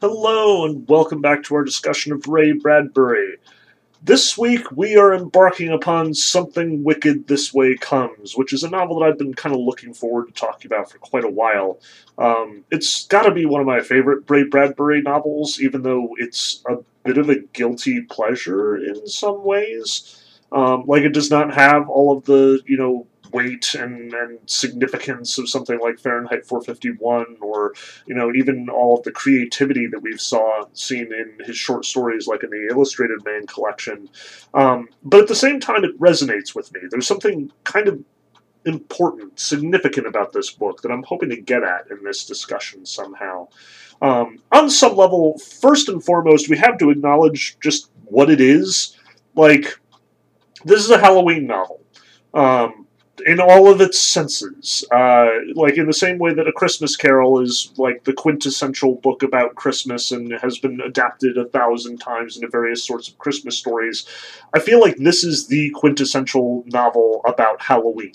Hello, and welcome back to our discussion of Ray Bradbury. This week we are embarking upon Something Wicked This Way Comes, which is a novel that I've been kind of looking forward to talking about for quite a while. Um, it's got to be one of my favorite Ray Bradbury novels, even though it's a bit of a guilty pleasure in some ways. Um, like, it does not have all of the, you know, weight and, and significance of something like Fahrenheit 451 or you know even all of the creativity that we've saw seen in his short stories like in the Illustrated Man collection. Um, but at the same time it resonates with me. There's something kind of important significant about this book that I'm hoping to get at in this discussion somehow. Um, on some level first and foremost we have to acknowledge just what it is. Like this is a Halloween novel. Um, in all of its senses. Uh, like in the same way that A Christmas Carol is like the quintessential book about Christmas and has been adapted a thousand times into various sorts of Christmas stories. I feel like this is the quintessential novel about Halloween.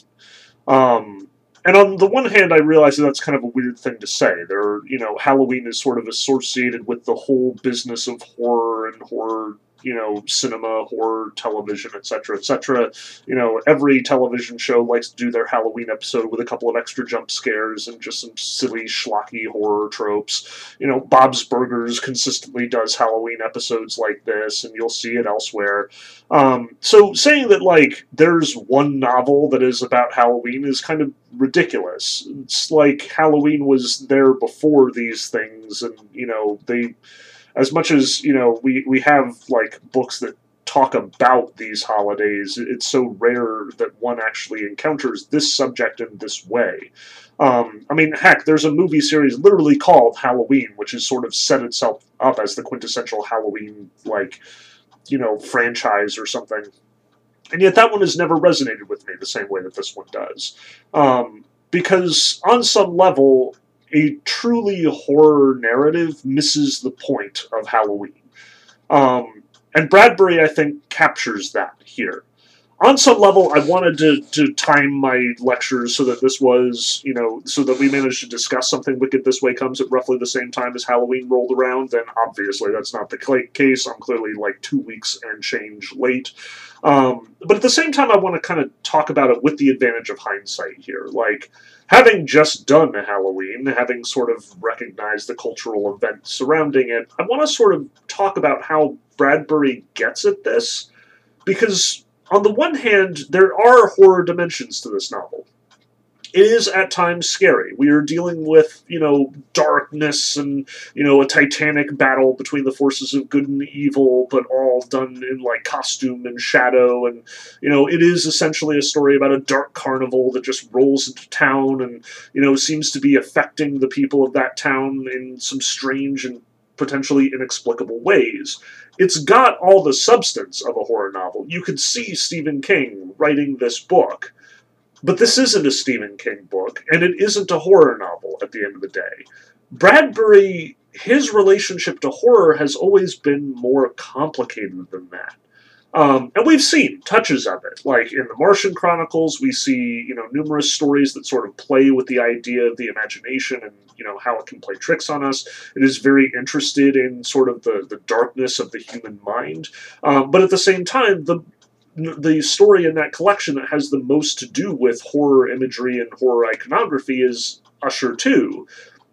Um, and on the one hand, I realize that that's kind of a weird thing to say. There, you know, Halloween is sort of associated with the whole business of horror and horror you know, cinema, horror, television, etc., etc. You know, every television show likes to do their Halloween episode with a couple of extra jump scares and just some silly, schlocky horror tropes. You know, Bob's Burgers consistently does Halloween episodes like this, and you'll see it elsewhere. Um, so saying that, like, there's one novel that is about Halloween is kind of ridiculous. It's like Halloween was there before these things, and, you know, they as much as you know we we have like books that talk about these holidays it's so rare that one actually encounters this subject in this way. Um, i mean heck there's a movie series literally called halloween which has sort of set itself up as the quintessential halloween like you know franchise or something. And yet that one has never resonated with me the same way that this one does. Um, because on some level a truly horror narrative misses the point of Halloween. Um, and Bradbury, I think, captures that here. On some level, I wanted to, to time my lectures so that this was, you know, so that we managed to discuss something Wicked This Way comes at roughly the same time as Halloween rolled around. And obviously, that's not the case. I'm clearly like two weeks and change late. Um, but at the same time, I want to kind of talk about it with the advantage of hindsight here. Like, having just done Halloween, having sort of recognized the cultural event surrounding it, I want to sort of talk about how Bradbury gets at this. Because, on the one hand, there are horror dimensions to this novel it is at times scary. We are dealing with, you know, darkness and, you know, a titanic battle between the forces of good and evil, but all done in, like, costume and shadow. And, you know, it is essentially a story about a dark carnival that just rolls into town and, you know, seems to be affecting the people of that town in some strange and potentially inexplicable ways. It's got all the substance of a horror novel. You could see Stephen King writing this book but this isn't a Stephen King book, and it isn't a horror novel at the end of the day. Bradbury, his relationship to horror has always been more complicated than that. Um, and we've seen touches of it, like in the Martian Chronicles, we see you know numerous stories that sort of play with the idea of the imagination and you know how it can play tricks on us. It is very interested in sort of the the darkness of the human mind, um, but at the same time, the the story in that collection that has the most to do with horror imagery and horror iconography is Usher 2,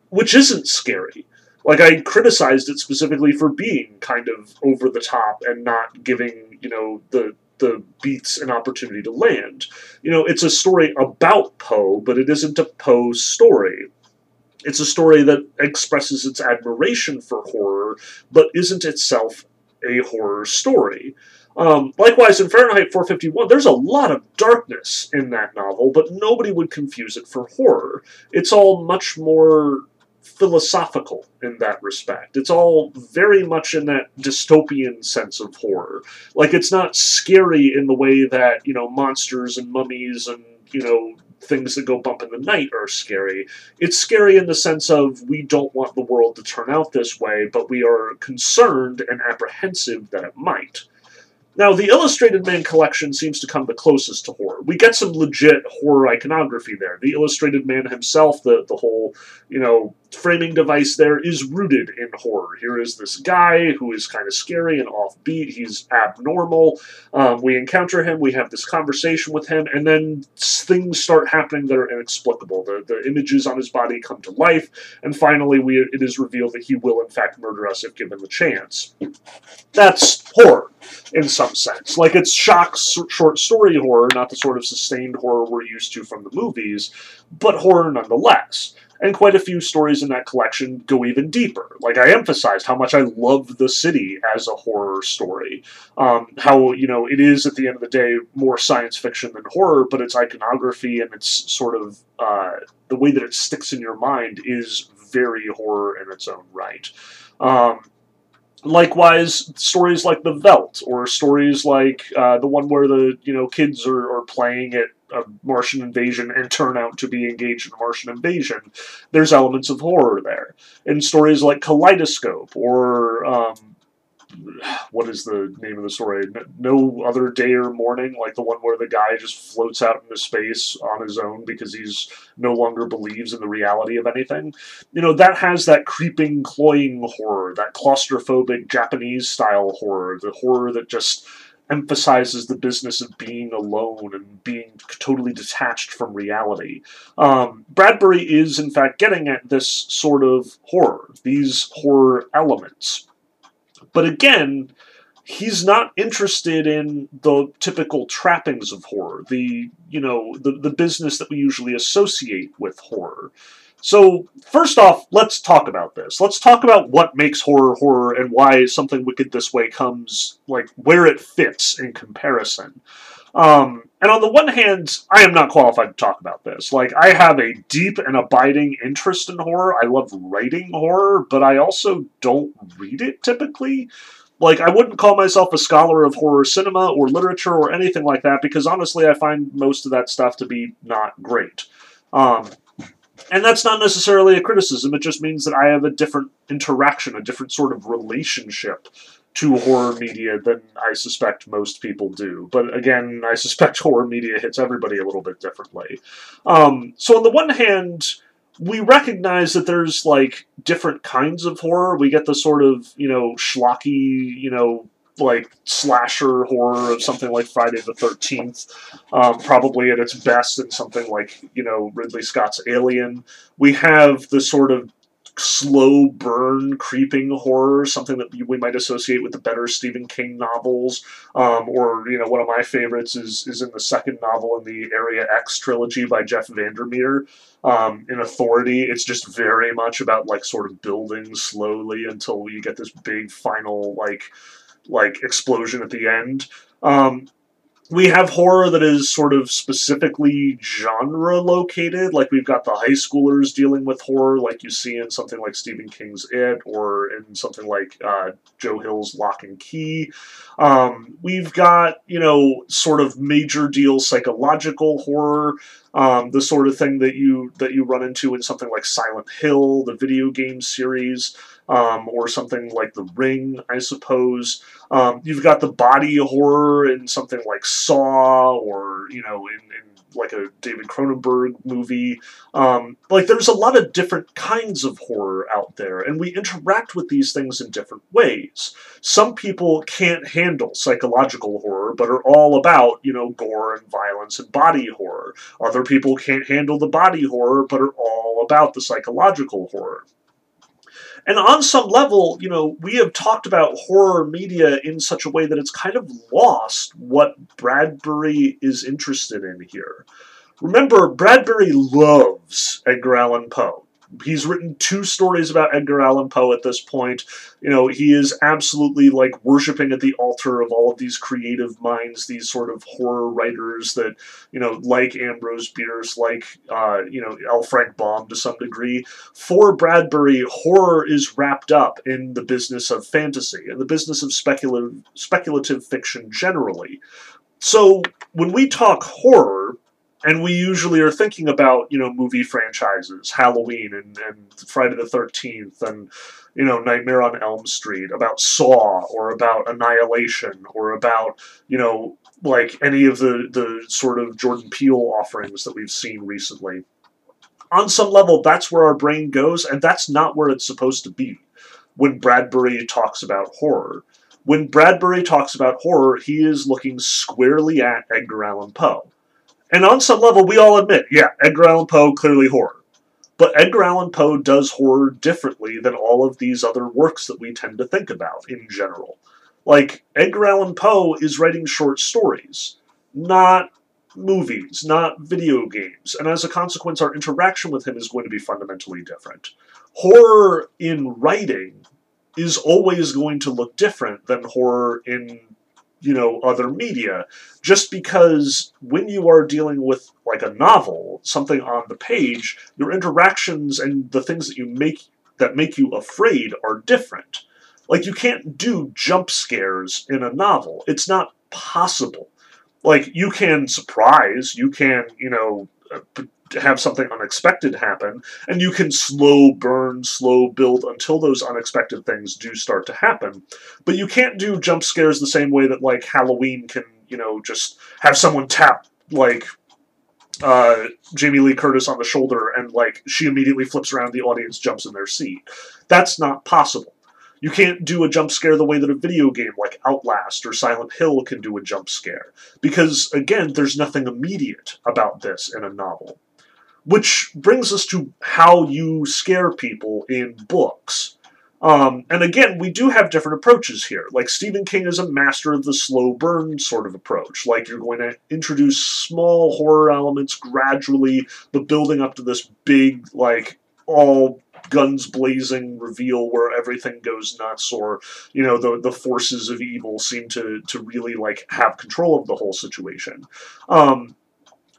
which isn't scary. Like, I criticized it specifically for being kind of over the top and not giving, you know, the the beats an opportunity to land. You know, it's a story about Poe, but it isn't a Poe story. It's a story that expresses its admiration for horror, but isn't itself a horror story. Um, likewise, in Fahrenheit 451, there's a lot of darkness in that novel, but nobody would confuse it for horror. It's all much more philosophical in that respect. It's all very much in that dystopian sense of horror. Like, it's not scary in the way that, you know, monsters and mummies and, you know, things that go bump in the night are scary. It's scary in the sense of we don't want the world to turn out this way, but we are concerned and apprehensive that it might. Now, the Illustrated Man collection seems to come the closest to horror. We get some legit horror iconography there. The Illustrated Man himself, the, the whole, you know, framing device there is rooted in horror. Here is this guy who is kind of scary and offbeat. He's abnormal. Um, we encounter him, we have this conversation with him, and then things start happening that are inexplicable. The, the images on his body come to life, and finally we, it is revealed that he will, in fact, murder us if given the chance. That's horror in some sense. Like it's shock short story horror, not the sort of sustained horror we're used to from the movies, but horror nonetheless. And quite a few stories in that collection go even deeper. Like I emphasized how much I love the city as a horror story. Um, how you know it is at the end of the day more science fiction than horror, but its iconography and its sort of uh, the way that it sticks in your mind is very horror in its own right. Um, likewise stories like the Veldt or stories like uh, the one where the you know kids are, are playing at a Martian invasion and turn out to be engaged in a Martian invasion. There's elements of horror there. In stories like Kaleidoscope or um, what is the name of the story? No Other Day or Morning, like the one where the guy just floats out into space on his own because he's no longer believes in the reality of anything. You know, that has that creeping, cloying horror, that claustrophobic Japanese style horror, the horror that just emphasizes the business of being alone and being totally detached from reality. Um, Bradbury is, in fact, getting at this sort of horror, these horror elements. But again, he's not interested in the typical trappings of horror, the you know the the business that we usually associate with horror. So first off, let's talk about this. Let's talk about what makes horror horror and why something wicked this way comes like where it fits in comparison. Um, and on the one hand, I am not qualified to talk about this. Like, I have a deep and abiding interest in horror. I love writing horror, but I also don't read it typically. Like, I wouldn't call myself a scholar of horror cinema or literature or anything like that because honestly, I find most of that stuff to be not great. Um, and that's not necessarily a criticism, it just means that I have a different interaction, a different sort of relationship to horror media than I suspect most people do. But again, I suspect horror media hits everybody a little bit differently. Um, so on the one hand, we recognize that there's like different kinds of horror. We get the sort of, you know, schlocky, you know, like slasher horror of something like Friday the Thirteenth, um, probably at its best in something like you know Ridley Scott's Alien. We have the sort of slow burn creeping horror, something that we might associate with the better Stephen King novels. Um, or, you know, one of my favorites is, is in the second novel in the Area X trilogy by Jeff Vandermeer. Um, in Authority, it's just very much about like sort of building slowly until you get this big final like like explosion at the end. Um, we have horror that is sort of specifically genre located, like we've got the high schoolers dealing with horror, like you see in something like Stephen King's It, or in something like uh, Joe Hill's Locke and Key. Um, we've got, you know, sort of major deal psychological horror, um, the sort of thing that you that you run into in something like Silent Hill, the video game series um, or something like The Ring, I suppose. Um, you've got the body horror in something like Saw, or you know, in, in like a David Cronenberg movie. Um, like there's a lot of different kinds of horror out there, and we interact with these things in different ways. Some people can't handle psychological horror, but are all about you know gore and violence and body horror. Other people can't handle the body horror, but are all about the psychological horror. And on some level, you know, we have talked about horror media in such a way that it's kind of lost what Bradbury is interested in here. Remember, Bradbury loves Edgar Allan Poe he's written two stories about Edgar Allan Poe at this point. You know, he is absolutely like worshiping at the altar of all of these creative minds, these sort of horror writers that, you know, like Ambrose Bierce, like, uh, you know, L. Frank Baum to some degree. For Bradbury, horror is wrapped up in the business of fantasy and the business of speculative, speculative fiction generally. So when we talk horror, and we usually are thinking about you know movie franchises halloween and, and friday the 13th and you know, Nightmare on Elm Street, about Saw, or about Annihilation, or about, you know, like any of the, the sort of Jordan Peele offerings that we've seen recently. On some level, that's where our brain goes, and that's not where it's supposed to be when Bradbury talks about horror. When Bradbury talks about horror, he is looking squarely at Edgar Allan Poe. And on some level, we all admit, yeah, Edgar Allan Poe, clearly horror. But Edgar Allan Poe does horror differently than all of these other works that we tend to think about in general. Like, Edgar Allan Poe is writing short stories, not movies, not video games, and as a consequence, our interaction with him is going to be fundamentally different. Horror in writing is always going to look different than horror in you know other media. Just because when you are dealing with like a novel something on the page your interactions and the things that you make that make you afraid are different. Like you can't do jump scares in a novel. It's not possible. Like you can surprise you can you know uh, have something unexpected happen, and you can slow burn, slow build until those unexpected things do start to happen. But you can't do jump scares the same way that like Halloween can, you know, just have someone tap like uh, Jamie Lee Curtis on the shoulder and like she immediately flips around, the audience jumps in their seat. That's not possible. You can't do a jump scare the way that a video game like Outlast or Silent Hill can do a jump scare. Because, again, there's nothing immediate about this in a novel. Which brings us to how you scare people in books. Um, and again, we do have different approaches here. Like Stephen King is a master of the slow burn sort of approach. Like you're going to introduce small horror elements gradually, but building up to this big, like, all guns blazing reveal where everything goes nuts or you know the the forces of evil seem to to really like have control of the whole situation um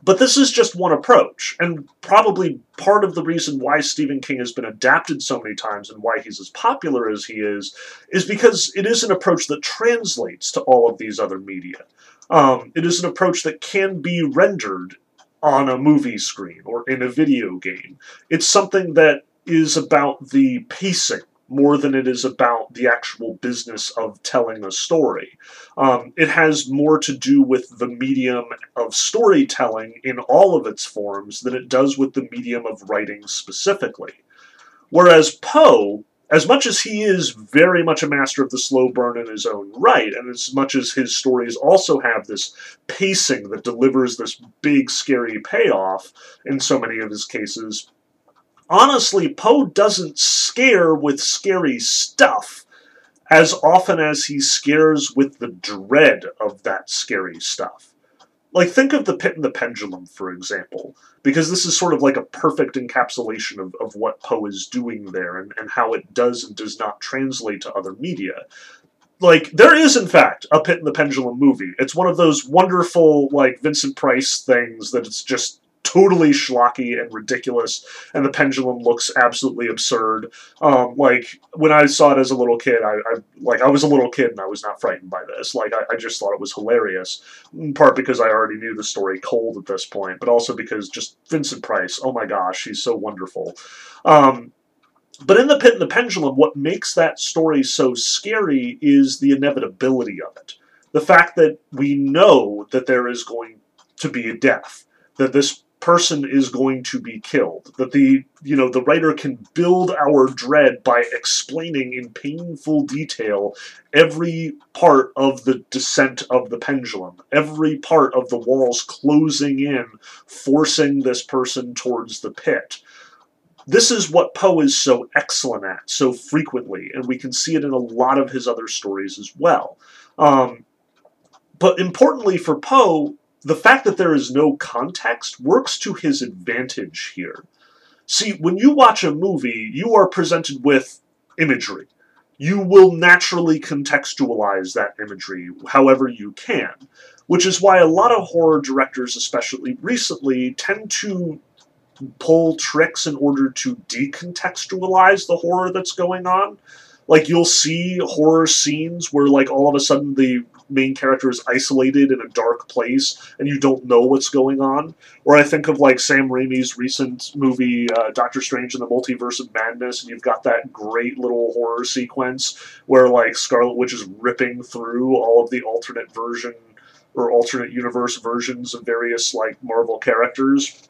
but this is just one approach, and probably part of the reason why Stephen King has been adapted so many times and why he's as popular as he is, is because it is an approach that translates to all of these other media. Um, it is an approach that can be rendered on a movie screen or in a video game. It's something that is about the pacing more than it is about the actual business of telling a story. Um, it has more to do with the medium of storytelling in all of its forms than it does with the medium of writing specifically. Whereas Poe, as much as he is very much a master of the slow burn in his own right, and as much as his stories also have this pacing that delivers this big, scary payoff in so many of his cases, honestly, Poe doesn't scare with scary stuff as often as he scares with the dread of that scary stuff. Like, think of The Pit and the Pendulum, for example, because this is sort of like a perfect encapsulation of, of what Poe is doing there and, and how it does and does not translate to other media like there is in fact a pit in the pendulum movie it's one of those wonderful like vincent price things that it's just totally schlocky and ridiculous, and the pendulum looks absolutely absurd. Um, like when I saw it as a little kid, I, I, like I was a little kid and I was not frightened by this. Like I, I, just thought it was hilarious. In part because I already knew the story cold at this point, but also because just Vincent Price. Oh my gosh, he's so wonderful. Um, but in the pit and the pendulum, what makes that story so scary is the inevitability of it. The fact that we know that there is going to be a death, that this person is going to be killed that the you know the writer can build our dread by explaining in painful detail every part of the descent of the pendulum every part of the walls closing in forcing this person towards the pit. This is what Poe is so excellent at so frequently and we can see it in a lot of his other stories as well. Um, but importantly for Poe the fact that there is no context works to his advantage here. See, when you watch a movie, you are presented with imagery. You will naturally contextualize that imagery however you can, which is why a lot of horror directors, especially recently, tend to pull tricks in order to decontextualize the horror that's going on. Like you'll see horror scenes where like all of a sudden the main character is isolated in a dark place and you don't know what's going on. Or I think of like Sam Raimi's recent movie uh, Doctor Strange and the Multiverse of Madness, and you've got that great little horror sequence where like Scarlet Witch is ripping through all of the alternate version or alternate universe versions of various like Marvel characters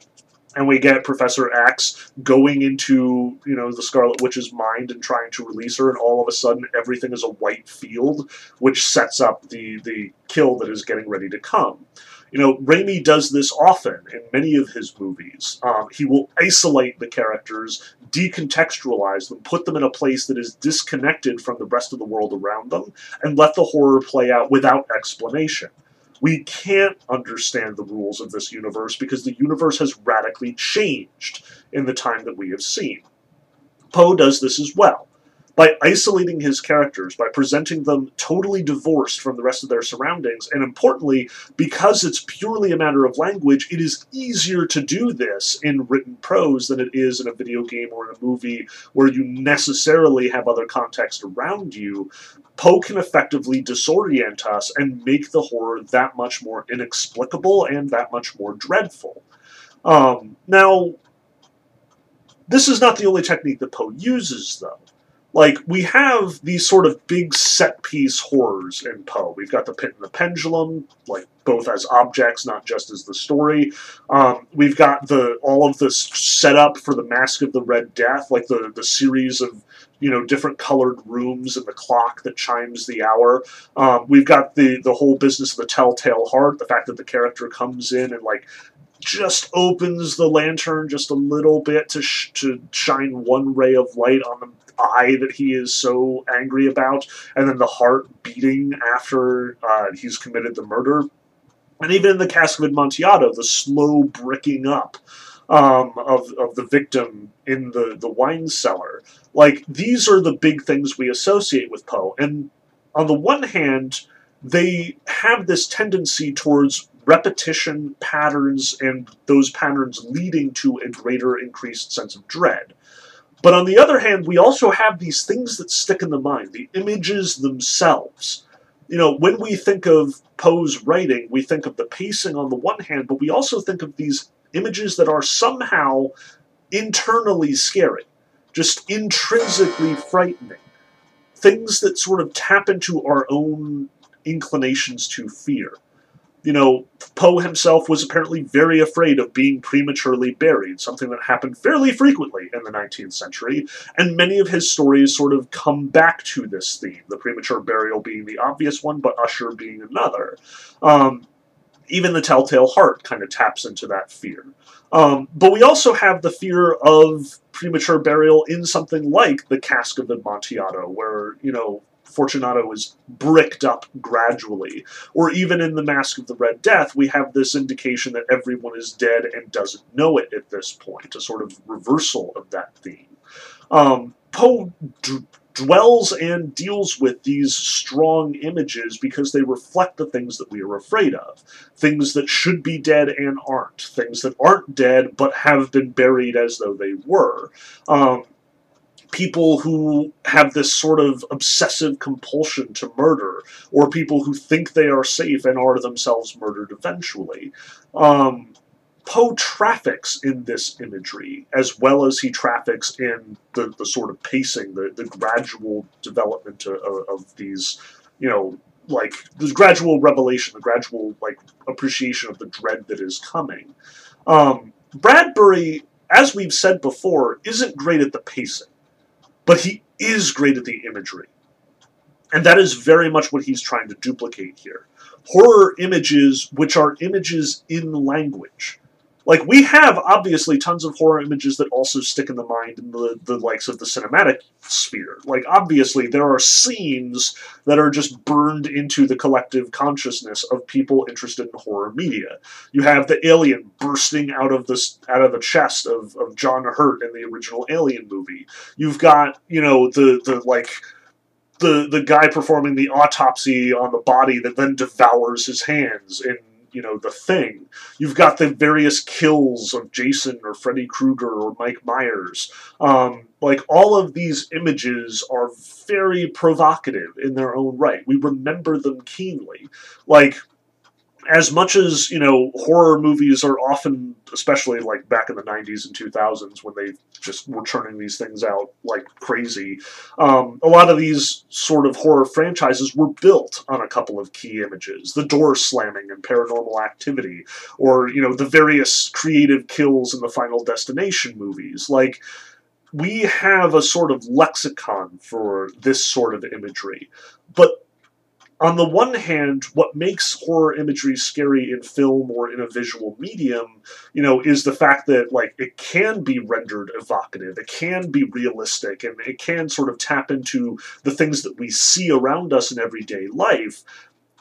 and we get Professor X going into you know the Scarlet Witch's mind and trying to release her, and all of a sudden everything is a white field, which sets up the the kill that is getting ready to come. You know, Raimi does this often in many of his movies. Um, he will isolate the characters, decontextualize them, put them in a place that is disconnected from the rest of the world around them, and let the horror play out without explanation we can't understand the rules of this universe because the universe has radically changed in the time that we have seen. Poe does this as well. By isolating his characters, by presenting them totally divorced from the rest of their surroundings, and importantly, because it's purely a matter of language, it is easier to do this in written prose than it is in a video game or in a movie where you necessarily have other context around you Poe can effectively disorient us and make the horror that much more inexplicable and that much more dreadful. Um, now, this is not the only technique that Poe uses, though. Like, we have these sort of big set piece horrors in Poe. We've got the Pit and the Pendulum, like both as objects, not just as the story. Um, we've got the all of this setup for the Mask of the Red Death, like the, the series of you know different colored rooms and the clock that chimes the hour. Um, we've got the the whole business of the telltale heart, the fact that the character comes in and like just opens the lantern just a little bit to sh- to shine one ray of light on the eye that he is so angry about, and then the heart beating after uh, he's committed the murder. And even in the Cask of Amontillado, the slow bricking up um, of, of the victim in the, the wine cellar. Like, these are the big things we associate with Poe. And on the one hand, they have this tendency towards repetition patterns and those patterns leading to a greater increased sense of dread. But on the other hand, we also have these things that stick in the mind, the images themselves. You know, when we think of Poe's writing, we think of the pacing on the one hand, but we also think of these images that are somehow internally scary, just intrinsically frightening. Things that sort of tap into our own inclinations to fear. You know, Poe himself was apparently very afraid of being prematurely buried, something that happened fairly frequently in the 19th century, and many of his stories sort of come back to this theme, the premature burial being the obvious one, but Usher being another. Um, even the Telltale Heart kind of taps into that fear. Um, but we also have the fear of premature burial in something like the Cask of Amontillado, where, you know, Fortunato is bricked up gradually. Or even in The Mask of the Red Death, we have this indication that everyone is dead and doesn't know it at this point, a sort of reversal of that theme. Um, Poe dwells and deals with these strong images because they reflect the things that we are afraid of. Things that should be dead and aren't. Things that aren't dead but have been buried as though they were. Um, people who have this sort of obsessive compulsion to murder, or people who think they are safe and are themselves murdered eventually. Um, Poe traffics in this imagery as well as he traffics in the, the sort of pacing, the, the gradual development of, of these, you know, like the gradual revelation, the gradual like appreciation of the dread that is coming. Um, Bradbury, as we've said before, isn't great at the pacing, but he is great at the imagery. And that is very much what he's trying to duplicate here. Horror images, which are images in language like we have obviously tons of horror images that also stick in the mind in the, the likes of the cinematic sphere. Like obviously there are scenes that are just burned into the collective consciousness of people interested in horror media. You have the alien bursting out of this out of the chest of, of john hurt in the original alien movie. You've got you know the the like the the guy performing the autopsy on the body that then devours his hands in you know the thing. You've got the various kills of Jason or Freddy Krueger or Mike Myers. Um, Like, all of these images are very provocative in their own right. We remember them keenly. Like, as much as you know horror movies are often especially like back in the 90s and 2000s when they just were churning these things out like crazy um, a lot of these sort of horror franchises were built on a couple of key images. The door slamming and paranormal activity or you know the various creative kills in the final destination movies. Like we have a sort of lexicon for this sort of imagery. But on the one hand, what makes horror imagery scary in film or in a visual medium, you know, is the fact that like it can be rendered evocative, it can be realistic, and it can sort of tap into the things that we see around us in everyday life.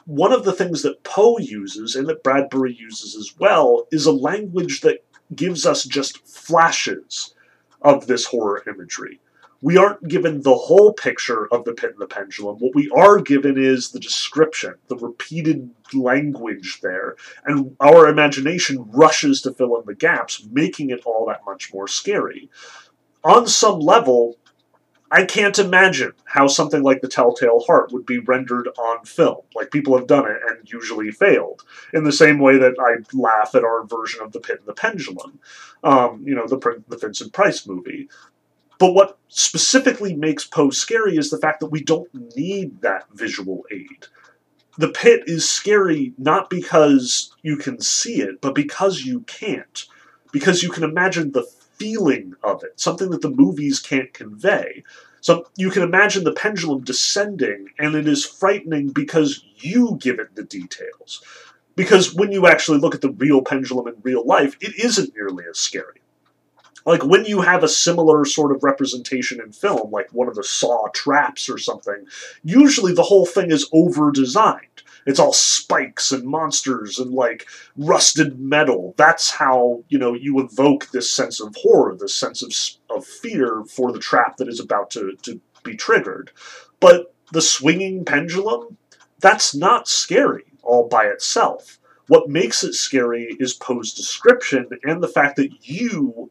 One of the things that Poe uses and that Bradbury uses as well is a language that gives us just flashes of this horror imagery we aren't given the whole picture of the pit and the pendulum. What we are given is the description, the repeated language there, and our imagination rushes to fill in the gaps, making it all that much more scary. On some level, I can't imagine how something like The Telltale Heart would be rendered on film. Like, people have done it and usually failed. In the same way that I laugh at our version of The Pit and the Pendulum, um, you know, the, the Vincent Price movie. But what specifically makes Poe scary is the fact that we don't need that visual aid. The pit is scary not because you can see it, but because you can't. Because you can imagine the feeling of it, something that the movies can't convey. So you can imagine the pendulum descending, and it is frightening because you give it the details. Because when you actually look at the real pendulum in real life, it isn't nearly as scary like when you have a similar sort of representation in film, like one of the Saw traps or something, usually the whole thing is over designed. It's all spikes and monsters and like rusted metal. That's how, you know, you evoke this sense of horror, this sense of, of fear for the trap that is about to, to be triggered. But the swinging pendulum, that's not scary all by itself. What makes it scary is Poe's description and the fact that you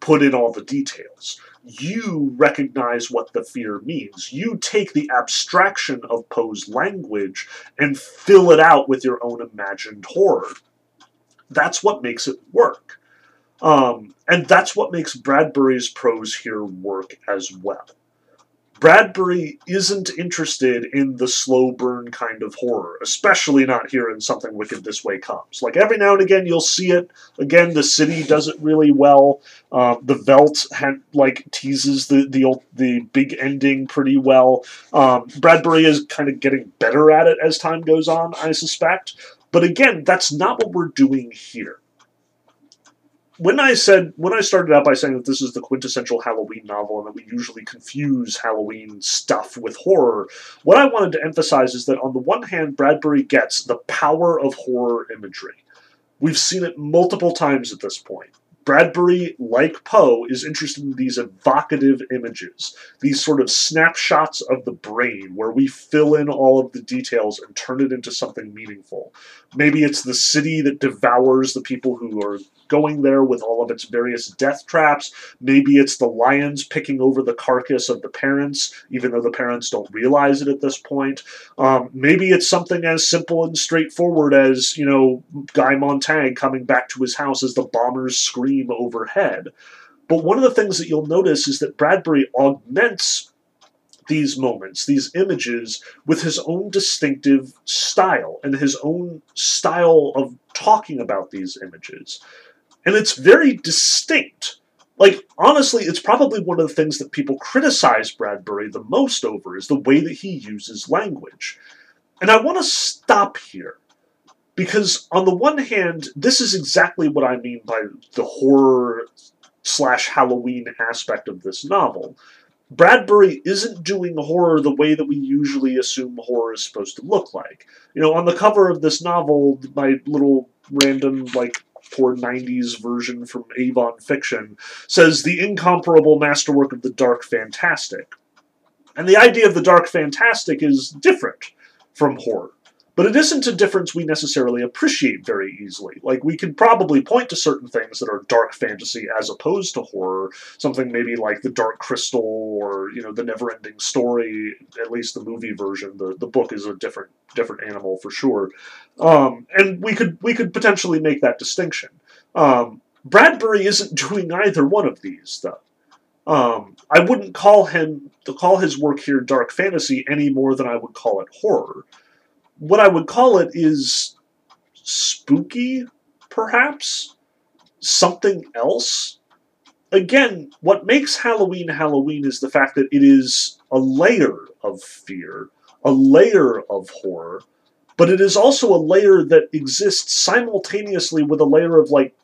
put in all the details. You recognize what the fear means. You take the abstraction of Poe's language and fill it out with your own imagined horror. That's what makes it work. Um, and that's what makes Bradbury's prose here work as well. Bradbury isn't interested in the slow burn kind of horror, especially not here in Something Wicked This Way Comes. Like every now and again you'll see it. Again, the city does it really well. Uh, the Veldt had, like teases the the old, the big ending pretty well. Um, Bradbury is kind of getting better at it as time goes on, I suspect. But again, that's not what we're doing here when I said when I started out by saying that this is the quintessential Halloween novel and that we usually confuse Halloween stuff with horror, what I wanted to emphasize is that on the one hand, Bradbury gets the power of horror imagery. We've seen it multiple times at this point. Bradbury, like Poe, is interested in these evocative images, these sort of snapshots of the brain where we fill in all of the details and turn it into something meaningful. Maybe it's the city that devours the people who are going there with all of its various death traps. Maybe it's the lions picking over the carcass of the parents, even though the parents don't realize it at this point. Um, maybe it's something as simple and straightforward as, you know, Guy Montag coming back to his house as the bombers scream overhead. But one of the things that you'll notice is that Bradbury augments these moments, these images, with his own distinctive style and his own style of talking about these images. And it's very distinct. Like, honestly, it's probably one of the things that people criticize Bradbury the most over is the way that he uses language. And I want to stop here. Because, on the one hand, this is exactly what I mean by the horror slash Halloween aspect of this novel. Bradbury isn't doing horror the way that we usually assume horror is supposed to look like. You know, on the cover of this novel, my little random, like, poor 90s version from Avon Fiction says the incomparable masterwork of the dark fantastic. And the idea of the dark fantastic is different from horror. But it isn't a difference we necessarily appreciate very easily. Like, we could probably point to certain things that are dark fantasy as opposed to horror, something maybe like The Dark Crystal or, you know, The Never Ending Story, at least the movie version. The, the book is a different different animal for sure. Um, and we could we could potentially make that distinction. Um, Bradbury isn't doing either one of these, though. Um, I wouldn't call him to call his work here dark fantasy any more than I would call it horror what I would call it is spooky, perhaps? Something else? Again, what makes Halloween Halloween is the fact that it is a layer of fear, a layer of horror, but it is also a layer that exists simultaneously with a layer of like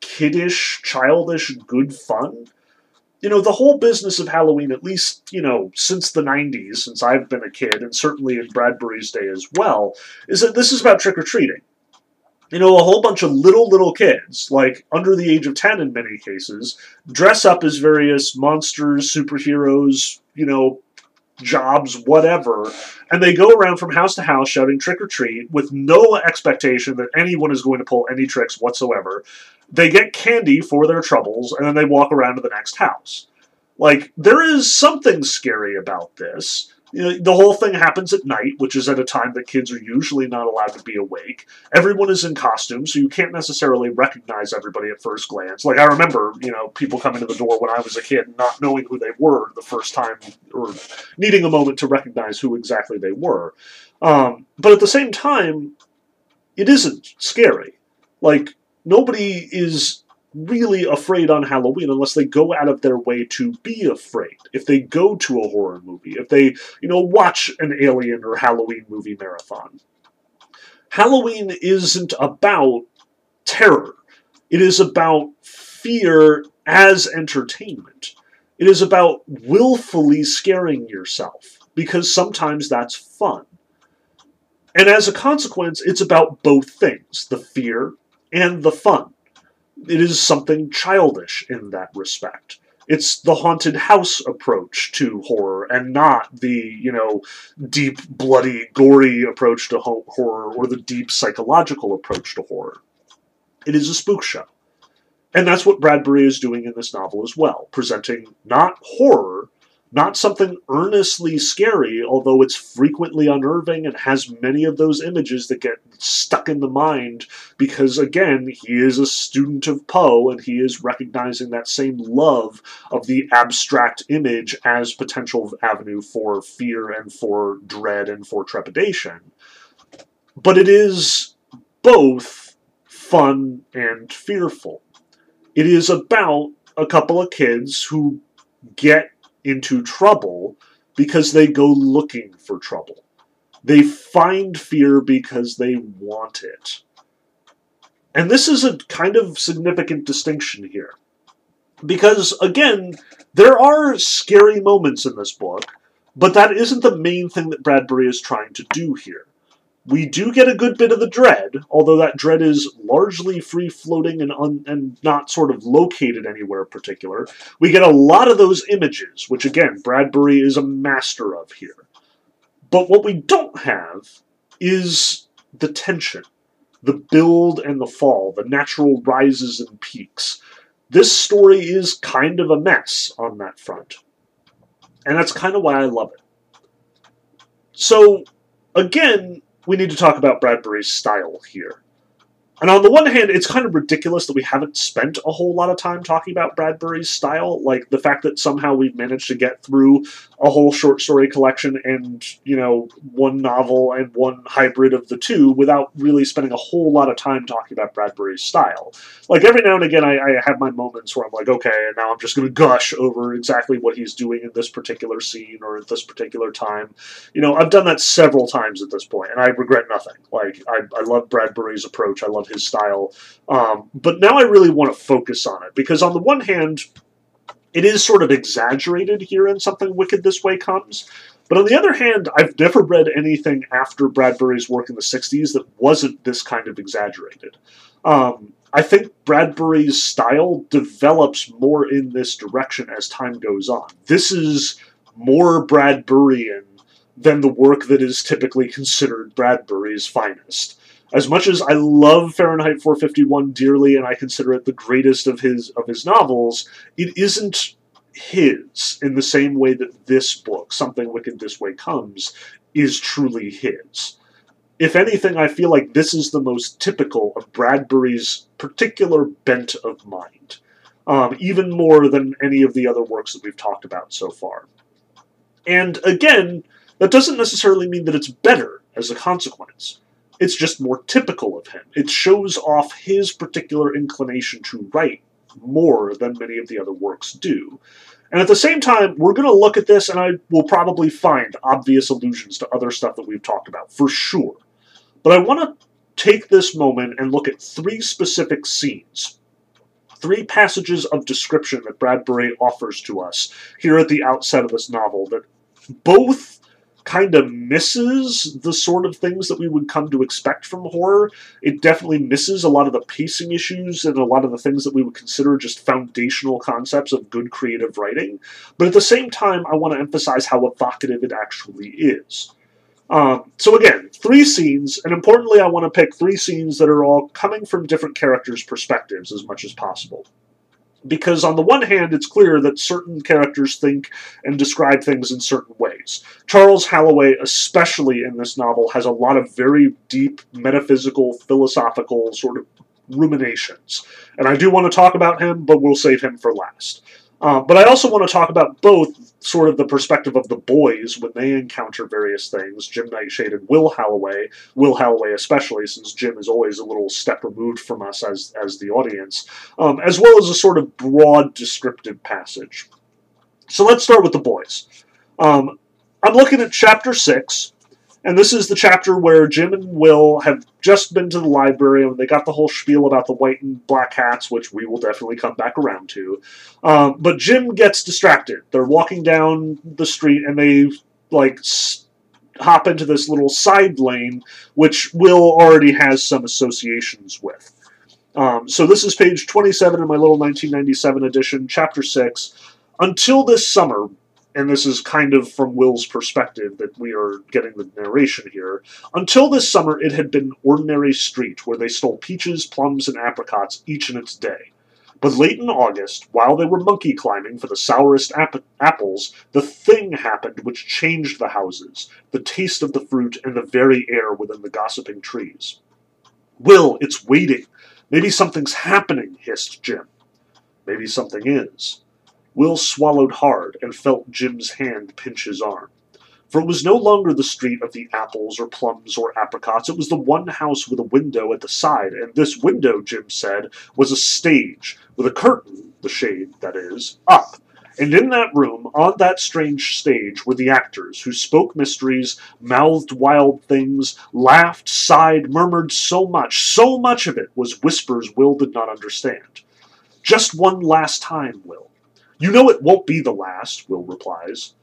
kiddish, childish, good fun you know, the whole business of Halloween, at least, you know, since the 90s, since I've been a kid, and certainly in Bradbury's day as well, is that this is about trick or treating. You know, a whole bunch of little, little kids, like under the age of 10 in many cases, dress up as various monsters, superheroes, you know, jobs, whatever, and they go around from house to house shouting trick or treat with no expectation that anyone is going to pull any tricks whatsoever. They get candy for their troubles, and then they walk around to the next house. Like, there is something scary about this. You know, the whole thing happens at night, which is at a time that kids are usually not allowed to be awake. Everyone is in costume, so you can't necessarily recognize everybody at first glance. Like I remember, you know, people coming to the door when I was a kid, not knowing who they were the first time, or needing a moment to recognize who exactly they were. Um, but at the same time, it isn't scary. Like nobody is really afraid on Halloween unless they go out of their way to be afraid. If they go to a horror movie, if they, you know, watch an Alien or Halloween movie marathon. Halloween isn't about terror. It is about fear as entertainment. It is about willfully scaring yourself because sometimes that's fun. And as a consequence, it's about both things the fear and the fun it is something childish in that respect. It's the haunted house approach to horror, and not the, you know, deep, bloody, gory approach to ho- horror or the deep psychological approach to horror. It is a spook show. And that's what Bradbury is doing in this novel as well, presenting not horror, not something earnestly scary, although it's frequently unnerving and has many of those images that get stuck in the mind because, again, he is a student of Poe and he is recognizing that same love of the abstract image as potential avenue for fear and for dread and for trepidation. But it is both fun and fearful. It is about a couple of kids who get into trouble because they go looking for trouble. They find fear because they want it. And this is a kind of significant distinction here. Because, again, there are scary moments in this book, but that isn't the main thing that Bradbury is trying to do here. We do get a good bit of the dread, although that dread is largely free floating and, un- and not sort of located anywhere particular. We get a lot of those images, which again, Bradbury is a master of here. But what we don't have is the tension, the build and the fall, the natural rises and peaks. This story is kind of a mess on that front. And that's kind of why I love it. So, again, we need to talk about Bradbury's style here. And on the one hand, it's kind of ridiculous that we haven't spent a whole lot of time talking about Bradbury's style. Like the fact that somehow we've managed to get through a whole short story collection and, you know, one novel and one hybrid of the two without really spending a whole lot of time talking about Bradbury's style. Like every now and again, I, I have my moments where I'm like, okay, and now I'm just going to gush over exactly what he's doing in this particular scene or at this particular time. You know, I've done that several times at this point, and I regret nothing. Like, I, I love Bradbury's approach. I love his style. Um, but now I really want to focus on it because, on the one hand, it is sort of exaggerated here in Something Wicked This Way Comes. But on the other hand, I've never read anything after Bradbury's work in the 60s that wasn't this kind of exaggerated. Um, I think Bradbury's style develops more in this direction as time goes on. This is more Bradburian than the work that is typically considered Bradbury's finest. As much as I love Fahrenheit 451 dearly and I consider it the greatest of his of his novels, it isn't his in the same way that this book, Something Wicked This Way Comes, is truly his. If anything, I feel like this is the most typical of Bradbury's particular bent of mind, um, even more than any of the other works that we've talked about so far. And again, that doesn't necessarily mean that it's better as a consequence. It's just more typical of him. It shows off his particular inclination to write more than many of the other works do. And at the same time, we're going to look at this and I will probably find obvious allusions to other stuff that we've talked about, for sure. But I want to take this moment and look at three specific scenes, three passages of description that Bradbury offers to us here at the outset of this novel that both kind of misses the sort of things that we would come to expect from horror. It definitely misses a lot of the pacing issues and a lot of the things that we would consider just foundational concepts of good creative writing. But at the same time, I want to emphasize how evocative it actually is. Um, so again, three scenes, and importantly, I want to pick three scenes that are all coming from different characters' perspectives as much as possible because on the one hand, it's clear that certain characters think and describe things in certain ways. Charles Halloway, especially in this novel, has a lot of very deep metaphysical, philosophical sort of ruminations. And I do want to talk about him, but we'll save him for last. Uh, but I also want to talk about both sort of the perspective of the boys when they encounter various things. Jim Nightshade and Will Halloway, Will Halloway especially, since Jim is always a little step removed from us as as the audience, um, as well as a sort of broad descriptive passage. So let's start with the boys. Um, I'm looking at chapter six, and this is the chapter where Jim and Will have just been to the library and they got the whole spiel about the white and black hats, which we will definitely come back around to. Um, but Jim gets distracted. They're walking down the street and they like hop into this little side lane, which Will already has some associations with. Um, so this is page 27 in my little 1997 edition, chapter 6. Until this summer, and this is kind of from Will's perspective that we are getting the narration here. Until this summer, it had been an ordinary street where they stole peaches, plums, and apricots each in its day. But late in August, while they were monkey climbing for the sourest ap- apples, the thing happened which changed the houses, the taste of the fruit, and the very air within the gossiping trees. Will, it's waiting. Maybe something's happening, hissed Jim. Maybe something is. Will swallowed hard and felt Jim's hand pinch his arm. For it was no longer the street of the apples or plums or apricots. It was the one house with a window at the side, and this window, Jim said, was a stage, with a curtain, the shade, that is, up. And in that room, on that strange stage, were the actors who spoke mysteries, mouthed wild things, laughed, sighed, murmured so much, so much of it was whispers Will did not understand. Just one last time, Will. You know it won't be the last, Will replies.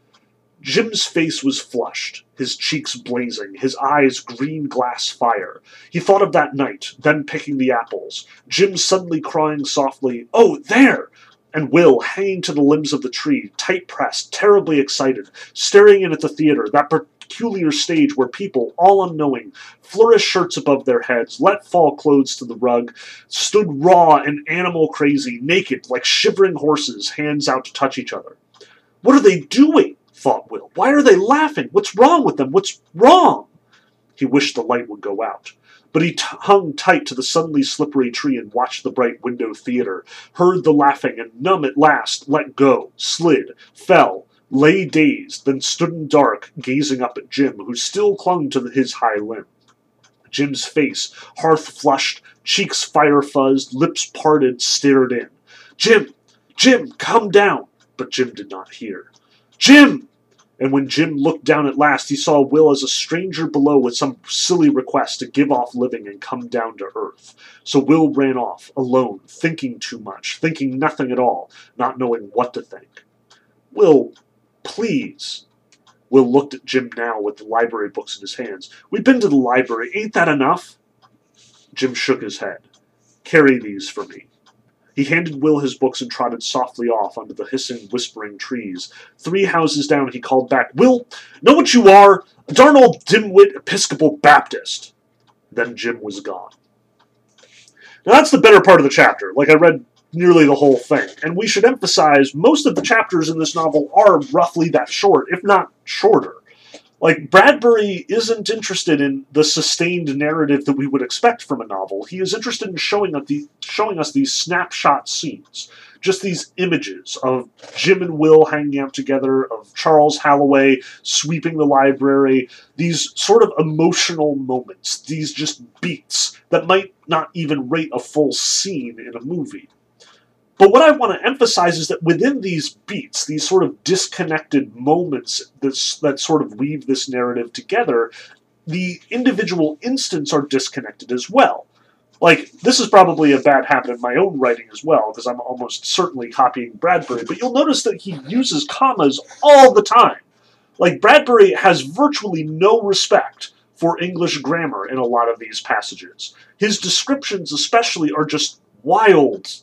Jim's face was flushed, his cheeks blazing, his eyes green glass fire. He thought of that night, then picking the apples, Jim suddenly crying softly, Oh, there! And Will hanging to the limbs of the tree, tight pressed, terribly excited, staring in at the theater, that peculiar stage where people, all unknowing, flourished shirts above their heads, let fall clothes to the rug, stood raw and animal crazy, naked, like shivering horses, hands out to touch each other. What are they doing? thought Will. Why are they laughing? What's wrong with them? What's wrong? He wished the light would go out. But he t- hung tight to the suddenly slippery tree and watched the bright window theater, heard the laughing, and numb at last, let go, slid, fell, lay dazed, then stood in dark, gazing up at Jim, who still clung to his high limb. Jim's face, hearth flushed, cheeks fire fuzzed, lips parted, stared in. Jim! Jim! Come down! But Jim did not hear. Jim! And when Jim looked down at last, he saw Will as a stranger below with some silly request to give off living and come down to earth. So Will ran off, alone, thinking too much, thinking nothing at all, not knowing what to think. Will Please. Will looked at Jim now with the library books in his hands. We've been to the library. Ain't that enough? Jim shook his head. Carry these for me. He handed Will his books and trotted softly off under the hissing, whispering trees. Three houses down, he called back, Will, know what you are? A darn old dimwit Episcopal Baptist. Then Jim was gone. Now that's the better part of the chapter. Like I read nearly the whole thing. And we should emphasize most of the chapters in this novel are roughly that short, if not shorter. Like, Bradbury isn't interested in the sustained narrative that we would expect from a novel. He is interested in showing us, the, showing us these snapshot scenes, just these images of Jim and Will hanging out together, of Charles Halloway sweeping the library, these sort of emotional moments, these just beats that might not even rate a full scene in a movie. But what I want to emphasize is that within these beats, these sort of disconnected moments that, that sort of weave this narrative together, the individual instants are disconnected as well. Like, this is probably a bad habit in my own writing as well, because I'm almost certainly copying Bradbury, but you'll notice that he uses commas all the time. Like, Bradbury has virtually no respect for English grammar in a lot of these passages. His descriptions, especially, are just wild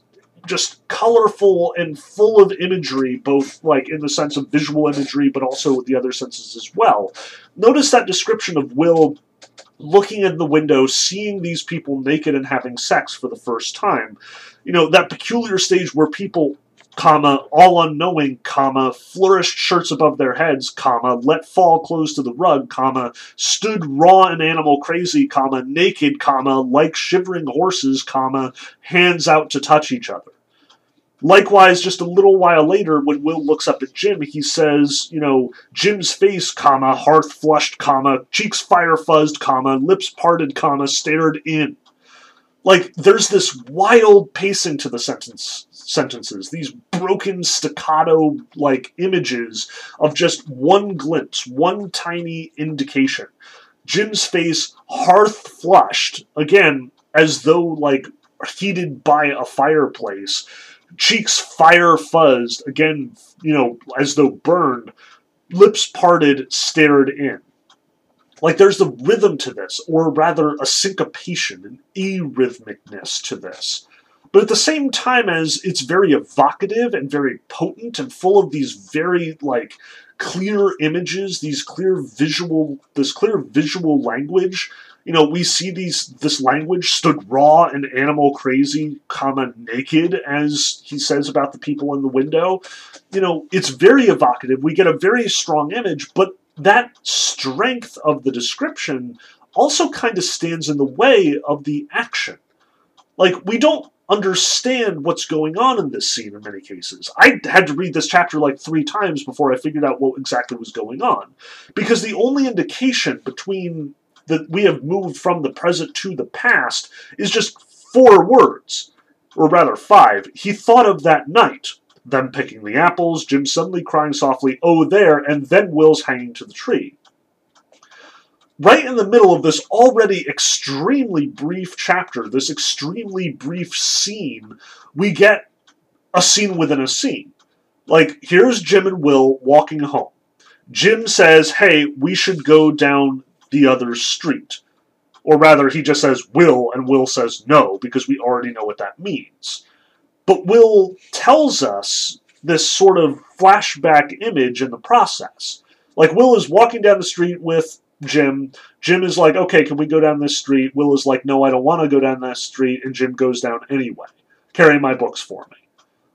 just colorful and full of imagery, both like in the sense of visual imagery, but also with the other senses as well. Notice that description of Will looking in the window, seeing these people naked and having sex for the first time. You know, that peculiar stage where people comma, all unknowing, comma, flourished shirts above their heads, comma, let fall clothes to the rug, comma, stood raw and animal crazy, comma, naked, comma, like shivering horses, comma, hands out to touch each other. Likewise, just a little while later, when Will looks up at Jim, he says, you know, Jim's face, comma, hearth flushed, comma, cheeks fire fuzzed, comma, lips parted, comma, stared in. Like, there's this wild pacing to the sentence sentences, these broken staccato like images of just one glimpse, one tiny indication. Jim's face hearth flushed, again, as though like heated by a fireplace cheeks fire fuzzed, again, you know, as though burned, lips parted, stared in. Like there's a rhythm to this, or rather a syncopation, an arrhythmicness to this. But at the same time as it's very evocative and very potent and full of these very like clear images, these clear visual this clear visual language you know, we see these this language stood raw and animal crazy, comma naked, as he says about the people in the window. You know, it's very evocative. We get a very strong image, but that strength of the description also kind of stands in the way of the action. Like, we don't understand what's going on in this scene in many cases. I had to read this chapter like three times before I figured out what exactly was going on. Because the only indication between that we have moved from the present to the past is just four words, or rather five. He thought of that night, them picking the apples, Jim suddenly crying softly, oh there, and then Will's hanging to the tree. Right in the middle of this already extremely brief chapter, this extremely brief scene, we get a scene within a scene. Like, here's Jim and Will walking home. Jim says, hey, we should go down the other street. Or rather, he just says will, and Will says no, because we already know what that means. But Will tells us this sort of flashback image in the process. Like, Will is walking down the street with Jim. Jim is like, okay, can we go down this street? Will is like, no, I don't want to go down that street. And Jim goes down anyway, carrying my books for me.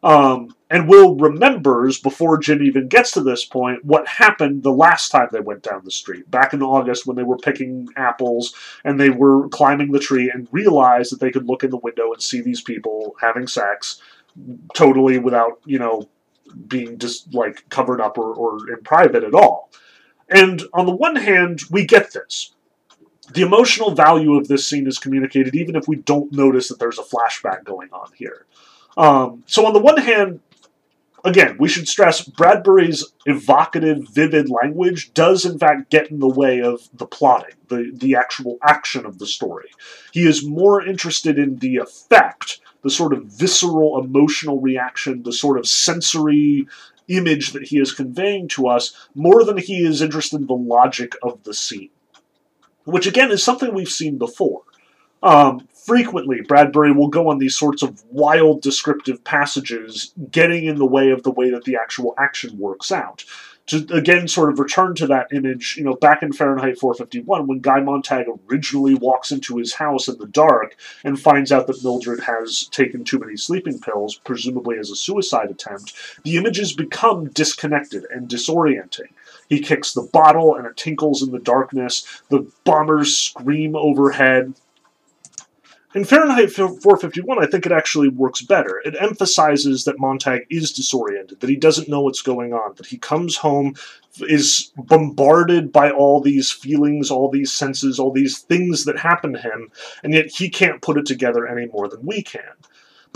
Um, and Will remembers, before Jim even gets to this point, what happened the last time they went down the street, back in August when they were picking apples and they were climbing the tree and realized that they could look in the window and see these people having sex totally without, you know, being just like covered up or, or in private at all. And on the one hand, we get this. The emotional value of this scene is communicated even if we don't notice that there's a flashback going on here. Um, so on the one hand, again, we should stress Bradbury's evocative, vivid language does in fact get in the way of the plotting, the, the actual action of the story. He is more interested in the effect, the sort of visceral emotional reaction, the sort of sensory image that he is conveying to us, more than he is interested in the logic of the scene. Which again is something we've seen before. Um, frequently Bradbury will go on these sorts of wild descriptive passages, getting in the way of the way that the actual action works out to again sort of return to that image, you know, back in Fahrenheit 451, when Guy Montag originally walks into his house in the dark and finds out that Mildred has taken too many sleeping pills, presumably as a suicide attempt, the images become disconnected and disorienting. He kicks the bottle and it tinkles in the darkness. The bombers scream overhead. In Fahrenheit 451, I think it actually works better. It emphasizes that Montag is disoriented, that he doesn't know what's going on, that he comes home, is bombarded by all these feelings, all these senses, all these things that happen to him, and yet he can't put it together any more than we can.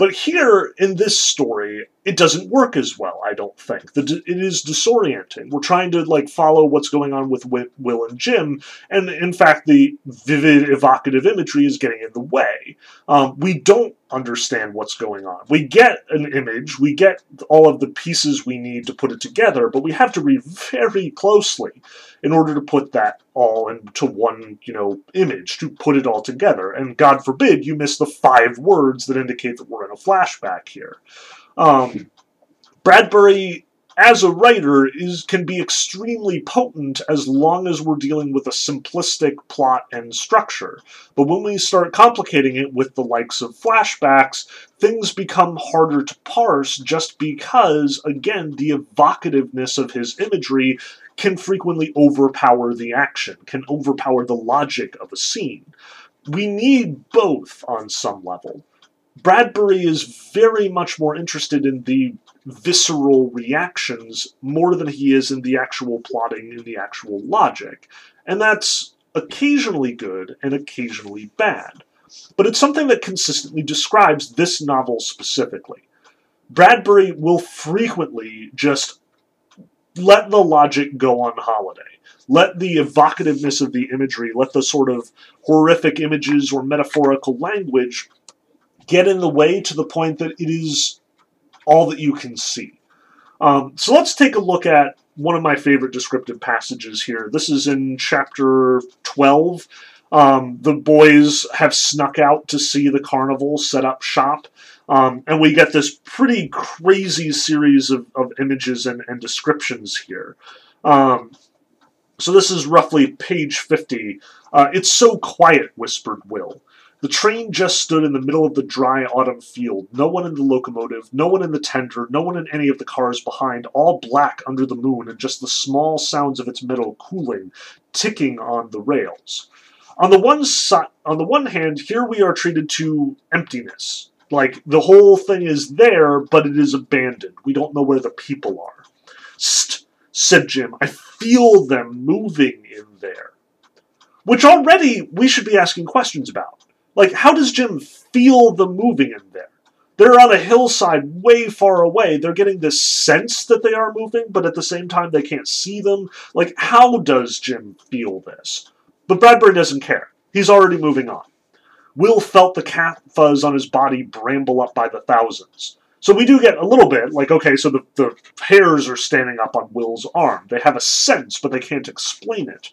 But here in this story, it doesn't work as well. I don't think it is disorienting. We're trying to like follow what's going on with Will and Jim, and in fact, the vivid, evocative imagery is getting in the way. Um, we don't understand what's going on. We get an image, we get all of the pieces we need to put it together, but we have to read very closely in order to put that all into one, you know, image, to put it all together. And God forbid you miss the five words that indicate that we're in a flashback here. Um, Bradbury as a writer is can be extremely potent as long as we're dealing with a simplistic plot and structure. But when we start complicating it with the likes of flashbacks, things become harder to parse just because again the evocativeness of his imagery can frequently overpower the action, can overpower the logic of a scene. We need both on some level. Bradbury is very much more interested in the visceral reactions more than he is in the actual plotting and the actual logic. And that's occasionally good and occasionally bad. But it's something that consistently describes this novel specifically. Bradbury will frequently just let the logic go on holiday. Let the evocativeness of the imagery, let the sort of horrific images or metaphorical language get in the way to the point that it is all that you can see. Um, so let's take a look at one of my favorite descriptive passages here. This is in chapter 12. Um, the boys have snuck out to see the carnival set up shop. Um, and we get this pretty crazy series of, of images and, and descriptions here. Um, so this is roughly page 50. Uh, it's so quiet, whispered Will. The train just stood in the middle of the dry autumn field. No one in the locomotive, no one in the tender, no one in any of the cars behind, all black under the moon, and just the small sounds of its metal cooling, ticking on the rails. On the one side, on the one hand, here we are treated to emptiness. Like the whole thing is there, but it is abandoned. We don't know where the people are. St, said Jim. I feel them moving in there. Which already we should be asking questions about. Like, how does Jim feel the moving in there? They're on a hillside way far away. They're getting this sense that they are moving, but at the same time, they can't see them. Like, how does Jim feel this? But Bradbury doesn't care. He's already moving on. Will felt the cat fuzz on his body bramble up by the thousands. So we do get a little bit, like, okay, so the, the hairs are standing up on Will's arm. They have a sense, but they can't explain it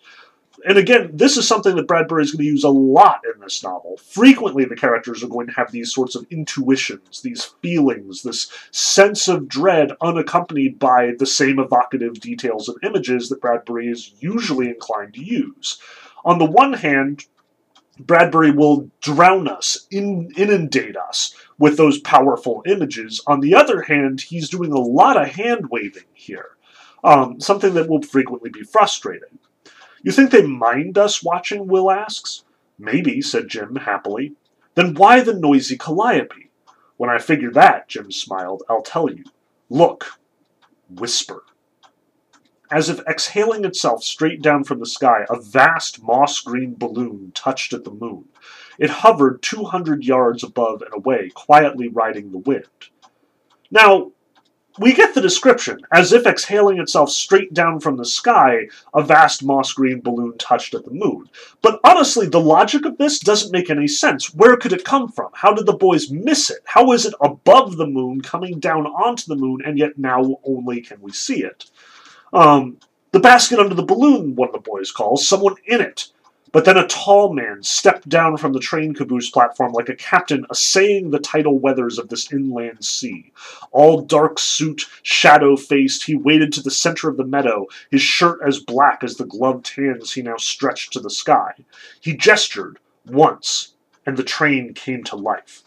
and again, this is something that Bradbury is going to use a lot in this novel. Frequently, the characters are going to have these sorts of intuitions, these feelings, this sense of dread unaccompanied by the same evocative details and images that Bradbury is usually inclined to use. On the one hand, Bradbury will drown us, in, inundate us with those powerful images. On the other hand, he's doing a lot of hand waving here, um, something that will frequently be frustrating. You think they mind us watching? Will asks. Maybe, said Jim happily. Then why the noisy calliope? When I figure that, Jim smiled, I'll tell you. Look. Whisper. As if exhaling itself straight down from the sky, a vast moss green balloon touched at the moon. It hovered 200 yards above and away, quietly riding the wind. Now, we get the description as if exhaling itself straight down from the sky, a vast moss green balloon touched at the moon. But honestly, the logic of this doesn't make any sense. Where could it come from? How did the boys miss it? How is it above the moon, coming down onto the moon, and yet now only can we see it? Um, the basket under the balloon, one of the boys calls, someone in it. But then a tall man stepped down from the train caboose platform like a captain assaying the tidal weathers of this inland sea. All dark suit, shadow faced, he waded to the center of the meadow, his shirt as black as the gloved hands he now stretched to the sky. He gestured, once, and the train came to life.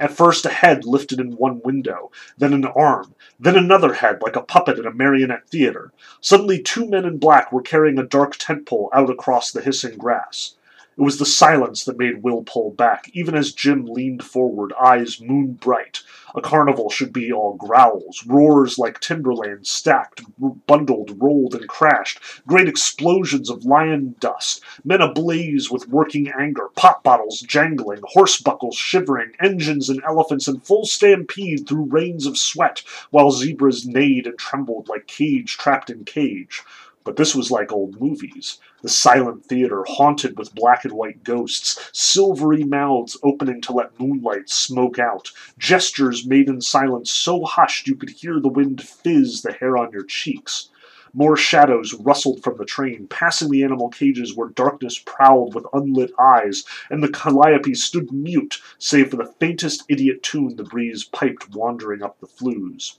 At first a head lifted in one window, then an arm, then another head like a puppet in a marionette theater. Suddenly two men in black were carrying a dark tent pole out across the hissing grass. It was the silence that made Will pull back, even as Jim leaned forward, eyes moon bright. A carnival should be all growls, roars like timberland, stacked, bundled, rolled, and crashed, great explosions of lion dust, men ablaze with working anger, pop bottles jangling, horse buckles shivering, engines and elephants in full stampede through rains of sweat, while zebras neighed and trembled like cage trapped in cage. But this was like old movies. The silent theater haunted with black and white ghosts, silvery mouths opening to let moonlight smoke out, gestures made in silence so hushed you could hear the wind fizz the hair on your cheeks. More shadows rustled from the train, passing the animal cages where darkness prowled with unlit eyes, and the calliope stood mute, save for the faintest idiot tune the breeze piped wandering up the flues.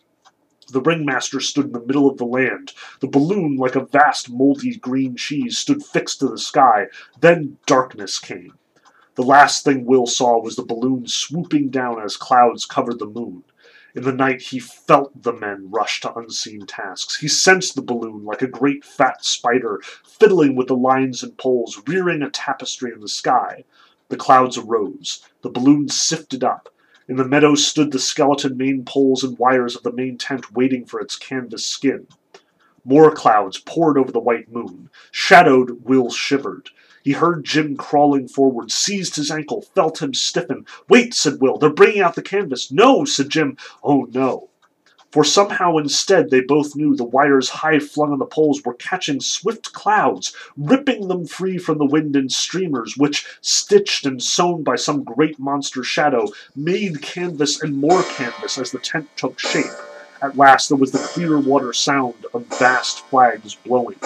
The ringmaster stood in the middle of the land. The balloon, like a vast moldy green cheese, stood fixed to the sky. Then darkness came. The last thing Will saw was the balloon swooping down as clouds covered the moon. In the night he felt the men rush to unseen tasks. He sensed the balloon like a great fat spider, fiddling with the lines and poles, rearing a tapestry in the sky. The clouds arose. The balloon sifted up. In the meadow stood the skeleton main poles and wires of the main tent waiting for its canvas skin. More clouds poured over the white moon. Shadowed, Will shivered. He heard Jim crawling forward, seized his ankle, felt him stiffen. Wait, said Will, they're bringing out the canvas. No, said Jim. Oh, no. For somehow instead they both knew the wires high flung on the poles were catching swift clouds, ripping them free from the wind in streamers, which, stitched and sewn by some great monster shadow, made canvas and more canvas as the tent took shape. At last there was the clear water sound of vast flags blowing.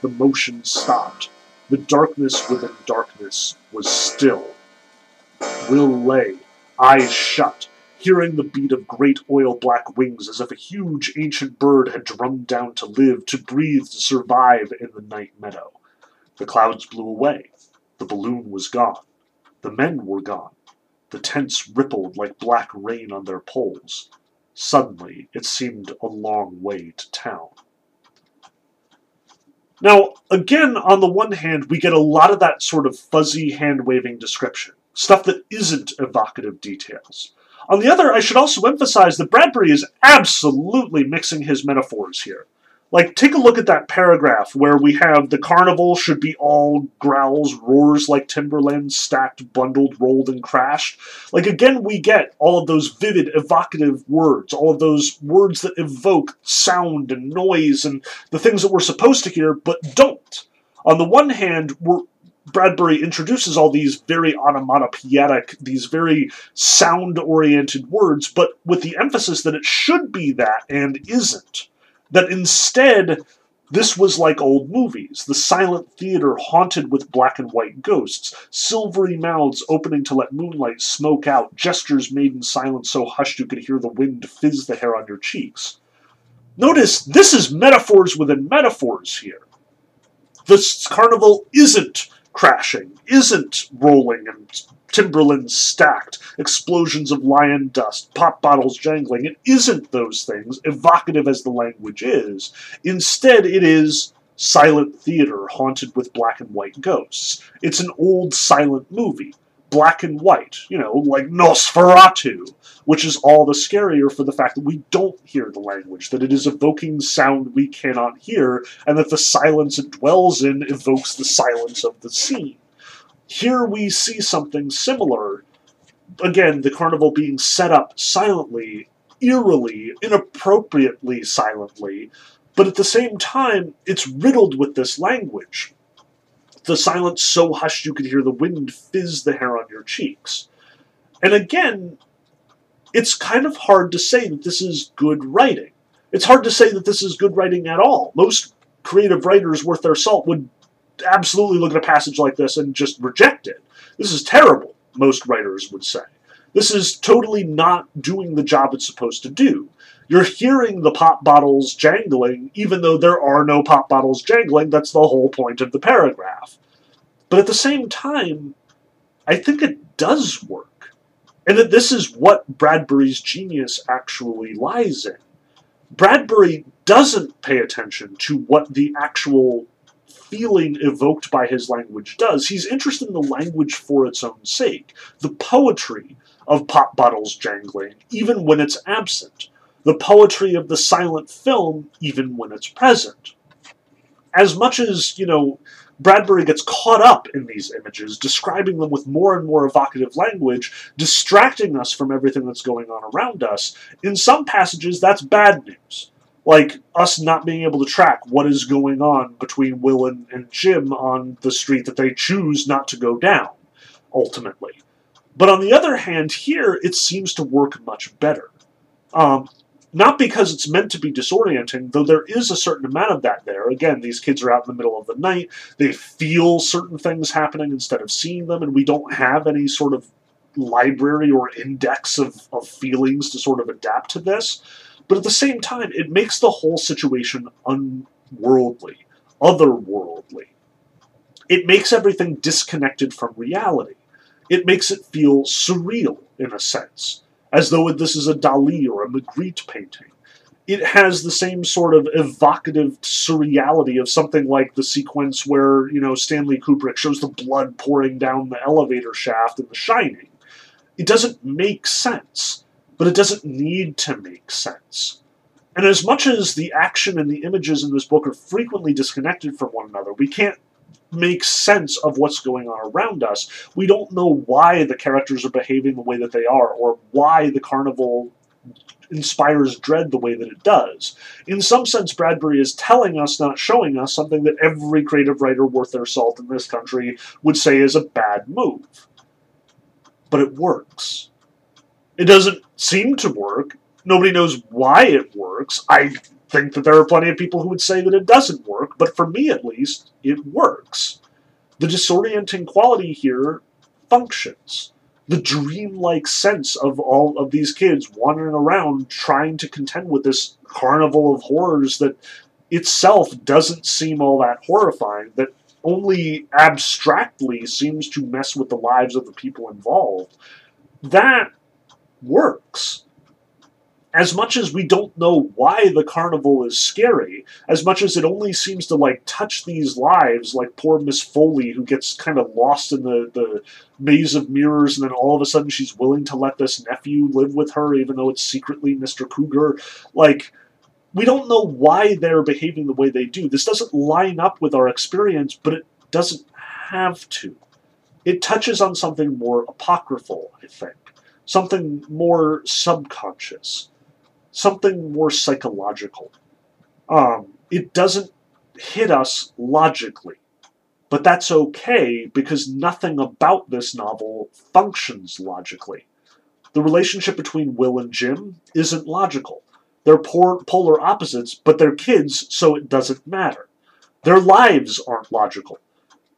The motion stopped. The darkness within darkness was still. Will lay, eyes shut, hearing the beat of great oil black wings as if a huge ancient bird had drummed down to live, to breathe, to survive in the night meadow. The clouds blew away. The balloon was gone. The men were gone. The tents rippled like black rain on their poles. Suddenly, it seemed a long way to town. Now, again, on the one hand, we get a lot of that sort of fuzzy hand waving description, stuff that isn't evocative details. On the other, I should also emphasize that Bradbury is absolutely mixing his metaphors here. Like, take a look at that paragraph where we have the carnival should be all growls, roars like timberland, stacked, bundled, rolled, and crashed. Like, again, we get all of those vivid, evocative words, all of those words that evoke sound and noise and the things that we're supposed to hear but don't. On the one hand, we're Bradbury introduces all these very onomatopoeic, these very sound oriented words, but with the emphasis that it should be that and isn't. That instead, this was like old movies, the silent theater haunted with black and white ghosts, silvery mouths opening to let moonlight smoke out, gestures made in silence so hushed you could hear the wind fizz the hair on your cheeks. Notice this is metaphors within metaphors here. This carnival isn't crashing, isn't rolling and timberlands stacked, explosions of lion dust, pop bottles jangling. It isn't those things, evocative as the language is. Instead, it is silent theater haunted with black and white ghosts. It's an old silent movie black and white, you know, like Nosferatu, which is all the scarier for the fact that we don't hear the language, that it is evoking sound we cannot hear, and that the silence it dwells in evokes the silence of the scene. Here we see something similar. Again, the carnival being set up silently, eerily, inappropriately silently, but at the same time, it's riddled with this language the silence so hushed you could hear the wind fizz the hair on your cheeks. And again, it's kind of hard to say that this is good writing. It's hard to say that this is good writing at all. Most creative writers worth their salt would absolutely look at a passage like this and just reject it. This is terrible, most writers would say. This is totally not doing the job it's supposed to do. You're hearing the pop bottles jangling, even though there are no pop bottles jangling. That's the whole point of the paragraph. But at the same time, I think it does work. And that this is what Bradbury's genius actually lies in. Bradbury doesn't pay attention to what the actual feeling evoked by his language does. He's interested in the language for its own sake, the poetry of pop bottles jangling, even when it's absent, the poetry of the silent film, even when it's present. As much as, you know, Bradbury gets caught up in these images, describing them with more and more evocative language, distracting us from everything that's going on around us. In some passages, that's bad news. Like us not being able to track what is going on between Will and, and Jim on the street that they choose not to go down, ultimately. But on the other hand, here it seems to work much better. Um, not because it's meant to be disorienting, though there is a certain amount of that there. Again, these kids are out in the middle of the night, they feel certain things happening instead of seeing them, and we don't have any sort of library or index of, of feelings to sort of adapt to this. But at the same time, it makes the whole situation unworldly, otherworldly. It makes everything disconnected from reality. It makes it feel surreal, in a sense as though this is a Dali or a Magritte painting. It has the same sort of evocative surreality of something like the sequence where, you know, Stanley Kubrick shows the blood pouring down the elevator shaft in The Shining. It doesn't make sense, but it doesn't need to make sense. And as much as the action and the images in this book are frequently disconnected from one another, we can't make sense of what's going on around us. We don't know why the characters are behaving the way that they are, or why the carnival inspires dread the way that it does. In some sense, Bradbury is telling us, not showing us, something that every creative writer worth their salt in this country would say is a bad move. But it works. It doesn't seem to work. Nobody knows why it works. I think that there are plenty of people who would say that it doesn't work, but for me at least, it works. The disorienting quality here functions. The dreamlike sense of all of these kids wandering around trying to contend with this carnival of horrors that itself doesn't seem all that horrifying, that only abstractly seems to mess with the lives of the people involved. That works as much as we don't know why the carnival is scary, as much as it only seems to like touch these lives, like poor Miss Foley who gets kind of lost in the, the maze of mirrors, and then all of a sudden she's willing to let this nephew live with her, even though it's secretly Mr. Cooger. Like, we don't know why they're behaving the way they do. This doesn't line up with our experience, but it doesn't have to. It touches on something more apocryphal, I think, something more subconscious something more psychological. Um, it doesn't hit us logically, but that's okay because nothing about this novel functions logically. The relationship between Will and Jim isn't logical. They're poor, polar opposites, but they're kids, so it doesn't matter. Their lives aren't logical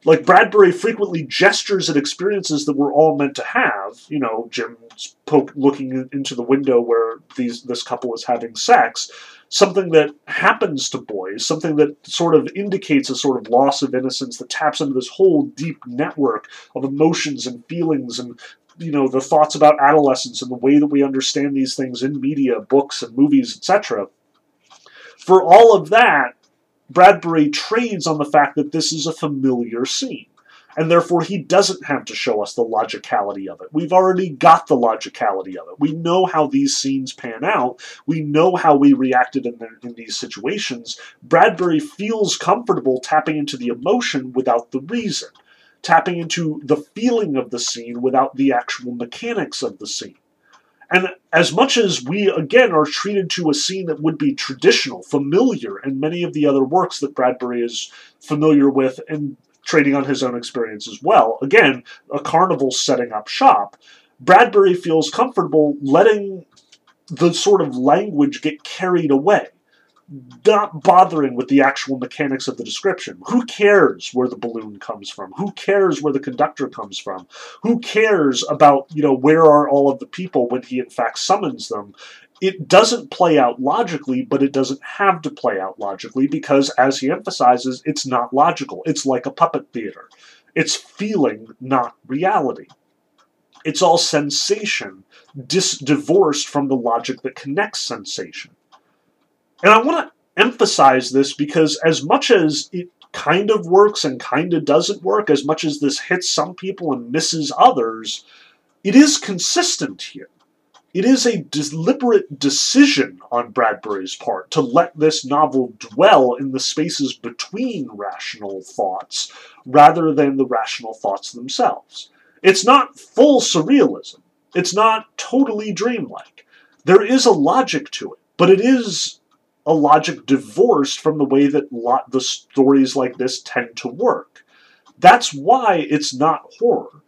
like Bradbury frequently gestures at experiences that we're all meant to have. You know, Jim's poke looking into the window where these this couple is having sex. Something that happens to boys, something that sort of indicates a sort of loss of innocence that taps into this whole deep network of emotions and feelings and you know the thoughts about adolescence and the way that we understand these things in media, books and movies, etc. For all of that, Bradbury trades on the fact that this is a familiar scene. And therefore, he doesn't have to show us the logicality of it. We've already got the logicality of it. We know how these scenes pan out. We know how we reacted in, the, in these situations. Bradbury feels comfortable tapping into the emotion without the reason, tapping into the feeling of the scene without the actual mechanics of the scene. And as much as we, again, are treated to a scene that would be traditional, familiar, and many of the other works that Bradbury is familiar with and trading on his own experience as well, again, a carnival setting up shop, Bradbury feels comfortable letting the sort of language get carried away. Not bothering with the actual mechanics of the description. Who cares where the balloon comes from? Who cares where the conductor comes from? Who cares about, you know, where are all of the people when he in fact summons them? It doesn't play out logically, but it doesn't have to play out logically because, as he emphasizes, it's not logical. It's like a puppet theater. It's feeling, not reality. It's all sensation, dis- divorced from the logic that connects sensation. And I want to emphasize this because, as much as it kind of works and kind of doesn't work, as much as this hits some people and misses others, it is consistent here. It is a deliberate decision on Bradbury's part to let this novel dwell in the spaces between rational thoughts rather than the rational thoughts themselves. It's not full surrealism. It's not totally dreamlike. There is a logic to it, but it is a logic divorced from the way that lot, the stories like this tend to work. That's why it's not horror.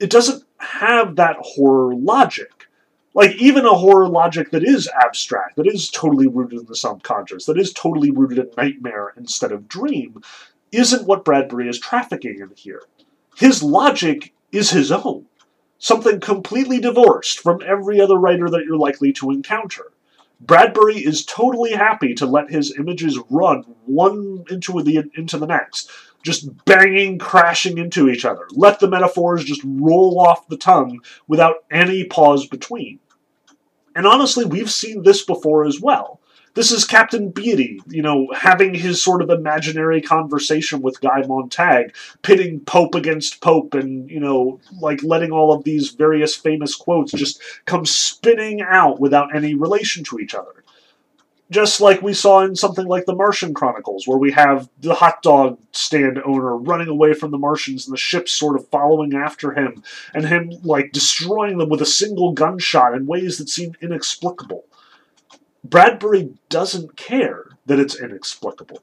It doesn't have that horror logic. Like, even a horror logic that is abstract, that is totally rooted in the subconscious, that is totally rooted in nightmare instead of dream, isn't what Bradbury is trafficking in here. His logic is his own, something completely divorced from every other writer that you're likely to encounter. Bradbury is totally happy to let his images run one into the into the next, just banging, crashing into each other. Let the metaphors just roll off the tongue without any pause between. And honestly, we've seen this before as well. This is Captain Beatty, you know, having his sort of imaginary conversation with Guy Montag, pitting Pope against Pope, and, you know, like letting all of these various famous quotes just come spinning out without any relation to each other. Just like we saw in something like the Martian Chronicles, where we have the hot dog stand owner running away from the Martians and the ships sort of following after him, and him, like, destroying them with a single gunshot in ways that seem inexplicable. Bradbury doesn't care that it's inexplicable.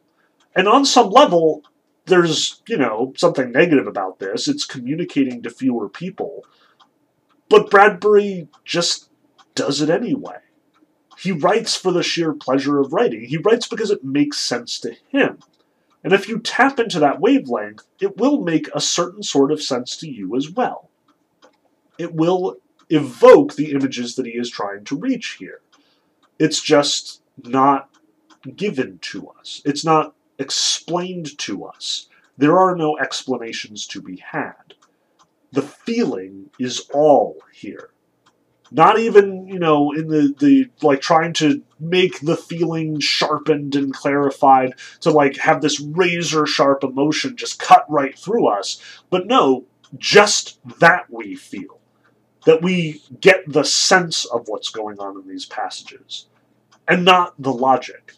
And on some level, there's, you know, something negative about this. It's communicating to fewer people. But Bradbury just does it anyway. He writes for the sheer pleasure of writing. He writes because it makes sense to him. And if you tap into that wavelength, it will make a certain sort of sense to you as well. It will evoke the images that he is trying to reach here. It's just not given to us. It's not explained to us. There are no explanations to be had. The feeling is all here. Not even, you know, in the, the like trying to make the feeling sharpened and clarified to like have this razor sharp emotion just cut right through us. But no, just that we feel that we get the sense of what's going on in these passages and not the logic.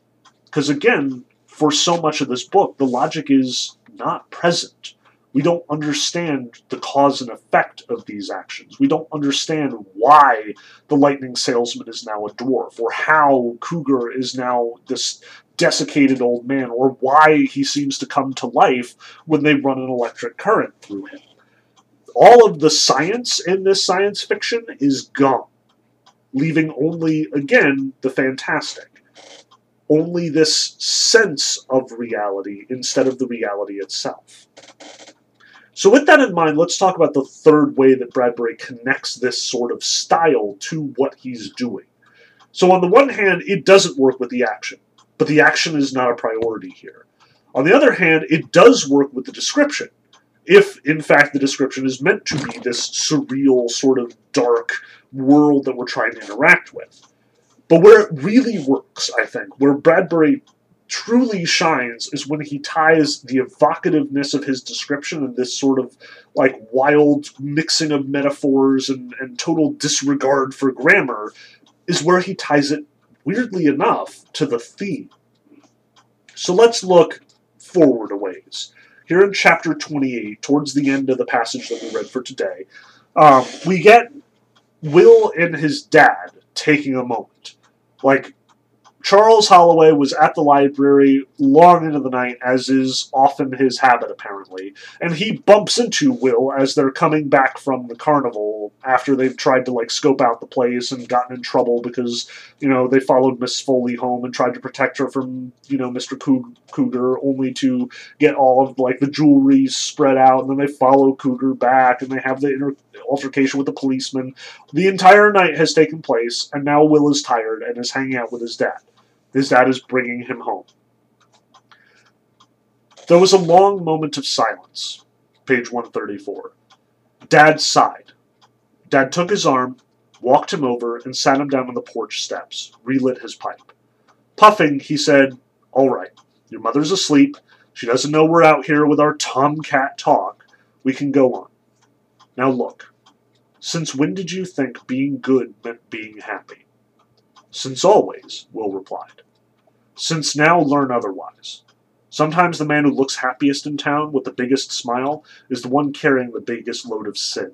Because again, for so much of this book, the logic is not present. We don't understand the cause and effect of these actions. We don't understand why the lightning salesman is now a dwarf, or how Cooger is now this desiccated old man, or why he seems to come to life when they run an electric current through him all of the science in this science fiction is gone, leaving only, again, the fantastic. Only this sense of reality instead of the reality itself. So, with that in mind, let's talk about the third way that Bradbury connects this sort of style to what he's doing. So, on the one hand, it doesn't work with the action, but the action is not a priority here. On the other hand, it does work with the description, if in fact the description is meant to be this surreal sort of dark world that we're trying to interact with. But where it really works, I think, where Bradbury truly shines is when he ties the evocativeness of his description and this sort of like wild mixing of metaphors and, and total disregard for grammar is where he ties it weirdly enough to the theme. So let's look forward a ways here in chapter 28, towards the end of the passage that we read for today, um, we get Will and his dad taking a moment. Like, Charles Halloway was at the library long into the night, as is often his habit, apparently, and he bumps into Will as they're coming back from the carnival after they've tried to like scope out the place and gotten in trouble because you know they followed Miss Foley home and tried to protect her from you know Mr. Cooger, only to get all of like the jewelry spread out, and then they follow Cooger back and they have the inter- altercation with the policeman. The entire night has taken place, and now Will is tired and is hanging out with his dad. His dad is bringing him home. There was a long moment of silence. Page 134. Dad sighed. Dad took his arm, walked him over, and sat him down on the porch steps, relit his pipe. Puffing, he said, All right, your mother's asleep. She doesn't know we're out here with our tomcat talk. We can go on. Now look, since when did you think being good meant being happy? Since always, Will replied. Since now learn otherwise. Sometimes the man who looks happiest in town with the biggest smile is the one carrying the biggest load of sin.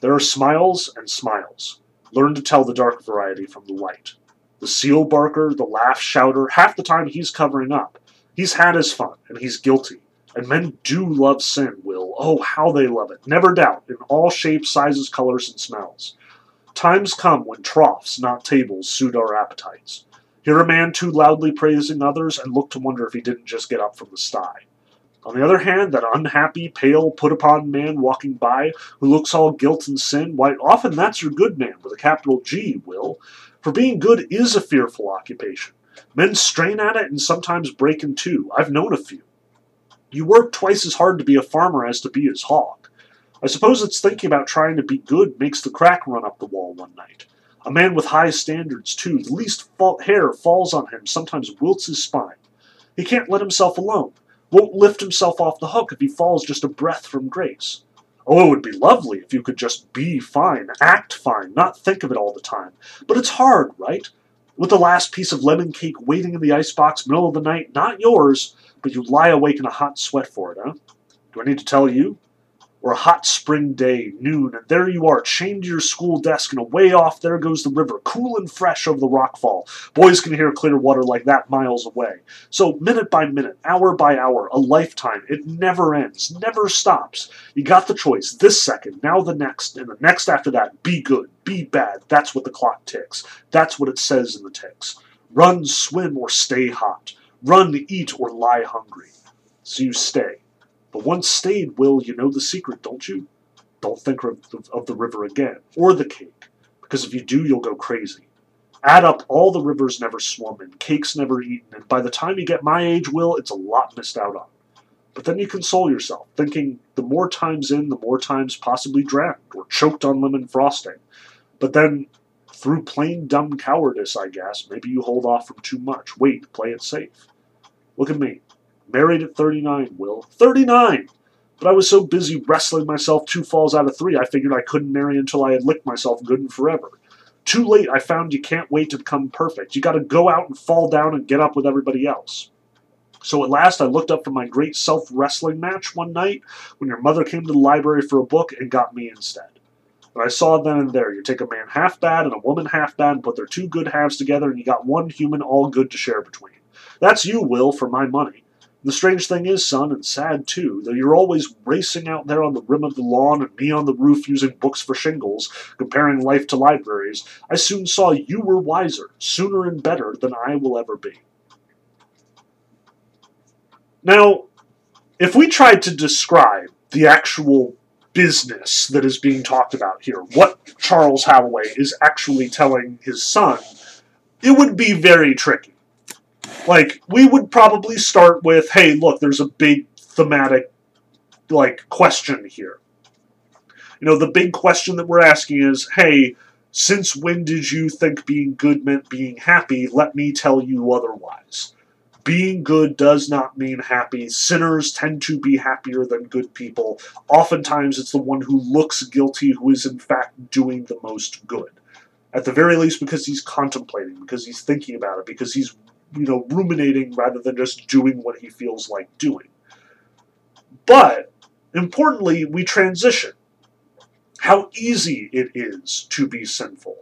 There are smiles and smiles. Learn to tell the dark variety from the light. The seal barker, the laugh shouter, half the time he's covering up. He's had his fun, and he's guilty. And men do love sin, Will. Oh, how they love it. Never doubt, in all shapes, sizes, colors, and smells. Times come when troughs, not tables, suit our appetites. Hear a man too loudly praising others and look to wonder if he didn't just get up from the sty. On the other hand, that unhappy, pale, put upon man walking by, who looks all guilt and sin, why, often that's your good man with a capital G, Will. For being good is a fearful occupation. Men strain at it and sometimes break in two. I've known a few. You work twice as hard to be a farmer as to be his hog. I suppose it's thinking about trying to be good makes the crack run up the wall one night. A man with high standards, too. The least hair falls on him, sometimes wilts his spine. He can't let himself alone. Won't lift himself off the hook if he falls just a breath from grace. Oh, it would be lovely if you could just be fine, act fine, not think of it all the time. But it's hard, right? With the last piece of lemon cake waiting in the icebox, middle of the night, not yours, but you lie awake in a hot sweat for it, huh? Do I need to tell you? Or a hot spring day, noon, and there you are, chained to your school desk, and away off there goes the river, cool and fresh over the rockfall. Boys can hear clear water like that miles away. So, minute by minute, hour by hour, a lifetime, it never ends, never stops. You got the choice this second, now the next, and the next after that. Be good, be bad. That's what the clock ticks. That's what it says in the ticks. Run, swim, or stay hot. Run, eat, or lie hungry. So you stay but once stayed, Will, you know the secret, don't you? Don't think of, of the river again, or the cake, because if you do, you'll go crazy. Add up all the rivers never swum in, cakes never eaten, and by the time you get my age, Will, it's a lot missed out on. But then you console yourself, thinking the more times in, the more times possibly drowned or choked on lemon frosting. But then, through plain dumb cowardice, I guess, maybe you hold off from too much. Wait, play it safe. Look at me. Married at 39, Will. 39! But I was so busy wrestling myself two falls out of three, I figured I couldn't marry until I had licked myself good and forever. Too late, I found you can't wait to become perfect. You gotta go out and fall down and get up with everybody else. So at last I looked up for my great self wrestling match one night when your mother came to the library for a book and got me instead. And I saw then and there you take a man half bad and a woman half bad and put their two good halves together and you got one human all good to share between. That's you, Will, for my money. The strange thing is, son, and sad too, though you're always racing out there on the rim of the lawn and me on the roof using books for shingles, comparing life to libraries, I soon saw you were wiser, sooner and better than I will ever be. Now, if we tried to describe the actual business that is being talked about here, what Charles Halloway is actually telling his son, it would be very tricky. Like, we would probably start with, hey, look, there's a big thematic, like, question here. You know, the big question that we're asking is, hey, since when did you think being good meant being happy? Let me tell you otherwise. Being good does not mean happy. Sinners tend to be happier than good people. Oftentimes, it's the one who looks guilty who is, in fact, doing the most good. At the very least, because he's contemplating, because he's thinking about it, because he's you know, ruminating rather than just doing what he feels like doing. But importantly, we transition. How easy it is to be sinful.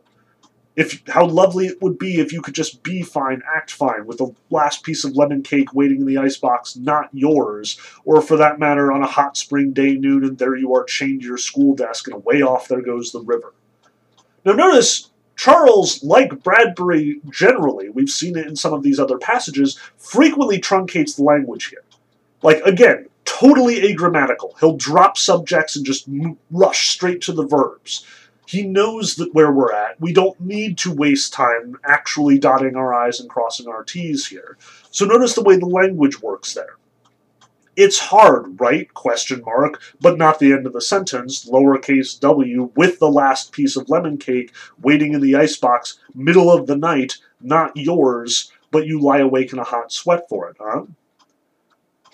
if how lovely it would be if you could just be fine, act fine, with the last piece of lemon cake waiting in the icebox, not yours, or for that matter, on a hot spring day noon, and there you are chained to your school desk, and away off there goes the river. Now, notice Charles, like Bradbury generally, we've seen it in some of these other passages, frequently truncates the language here. Like, again, totally agrammatical. He'll drop subjects and just rush straight to the verbs. He knows that where we're at. We don't need to waste time actually dotting our I's and crossing our T's here. So notice the way the language works there. It's hard, right? Question mark, but not the end of the sentence. Lowercase w with the last piece of lemon cake waiting in the icebox, middle of the night, not yours, but you lie awake in a hot sweat for it, huh?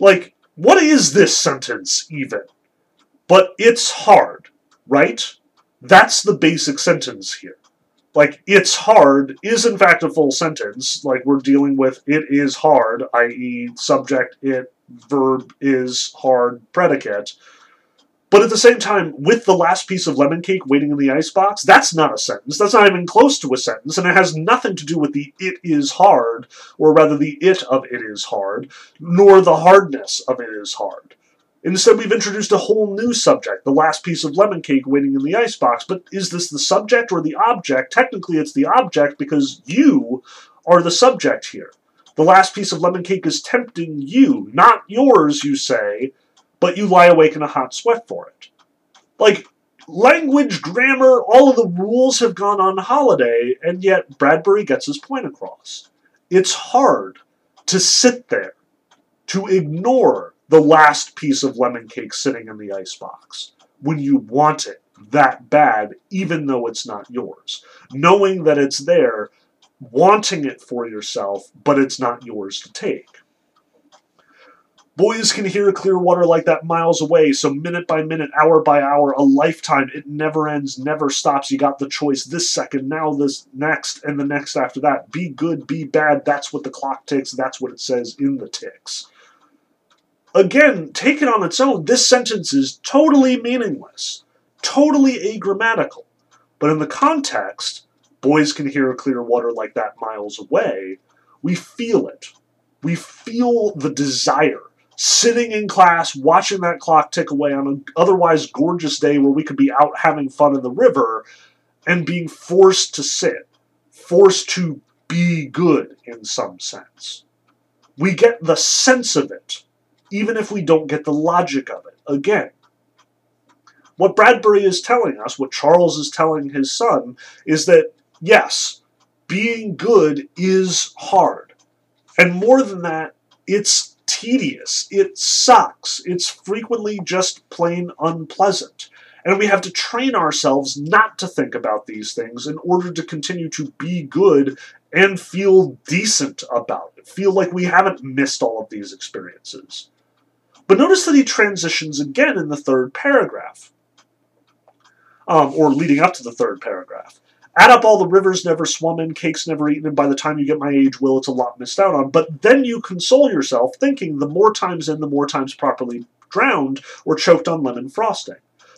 Like, what is this sentence even? But it's hard, right? That's the basic sentence here. Like, it's hard is in fact a full sentence. Like, we're dealing with it is hard, i.e., subject, it, verb is hard, predicate. But at the same time, with the last piece of lemon cake waiting in the icebox, that's not a sentence. That's not even close to a sentence, and it has nothing to do with the it is hard, or rather the it of it is hard, nor the hardness of it is hard. Instead, we've introduced a whole new subject, the last piece of lemon cake waiting in the icebox. But is this the subject or the object? Technically, it's the object because you are the subject here. The last piece of lemon cake is tempting you, not yours, you say, but you lie awake in a hot sweat for it. Like, language, grammar, all of the rules have gone on holiday, and yet Bradbury gets his point across. It's hard to sit there, to ignore the last piece of lemon cake sitting in the icebox when you want it that bad, even though it's not yours. Knowing that it's there, wanting it for yourself, but it's not yours to take. Boys can hear clear water like that miles away, so minute by minute, hour by hour, a lifetime, it never ends, never stops. You got the choice this second, now this next, and the next after that. Be good, be bad, that's what the clock ticks, that's what it says in the ticks. Again, taken on its own, this sentence is totally meaningless, totally agrammatical. But in the context, boys can hear clear water like that miles away, we feel it. We feel the desire. Sitting in class, watching that clock tick away on an otherwise gorgeous day where we could be out having fun in the river, and being forced to sit, forced to be good in some sense. We get the sense of it even if we don't get the logic of it. Again, what Bradbury is telling us, what Charles is telling his son, is that yes, being good is hard. And more than that, it's tedious. It sucks. It's frequently just plain unpleasant. And we have to train ourselves not to think about these things in order to continue to be good and feel decent about it. Feel like we haven't missed all of these experiences. But notice that he transitions again in the third paragraph, um, or leading up to the third paragraph. Add up all the rivers never swum in, cakes never eaten, and by the time you get my age, Will, it's a lot missed out on. But then you console yourself, thinking the more times in, the more times properly drowned or choked on lemon frosting.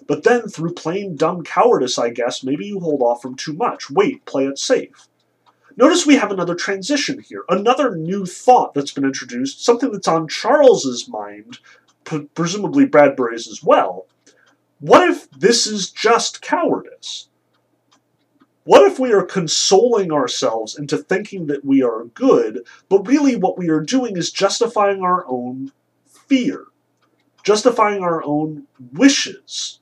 But then, through plain dumb cowardice, I guess, maybe you hold off from too much. Wait, play it safe. Notice we have another transition here, another new thought that's been introduced, something that's on Charles's mind, presumably Bradbury's as well. What if this is just cowardice? What if we are consoling ourselves into thinking that we are good, but really what we are doing is justifying our own fear, justifying our own wishes?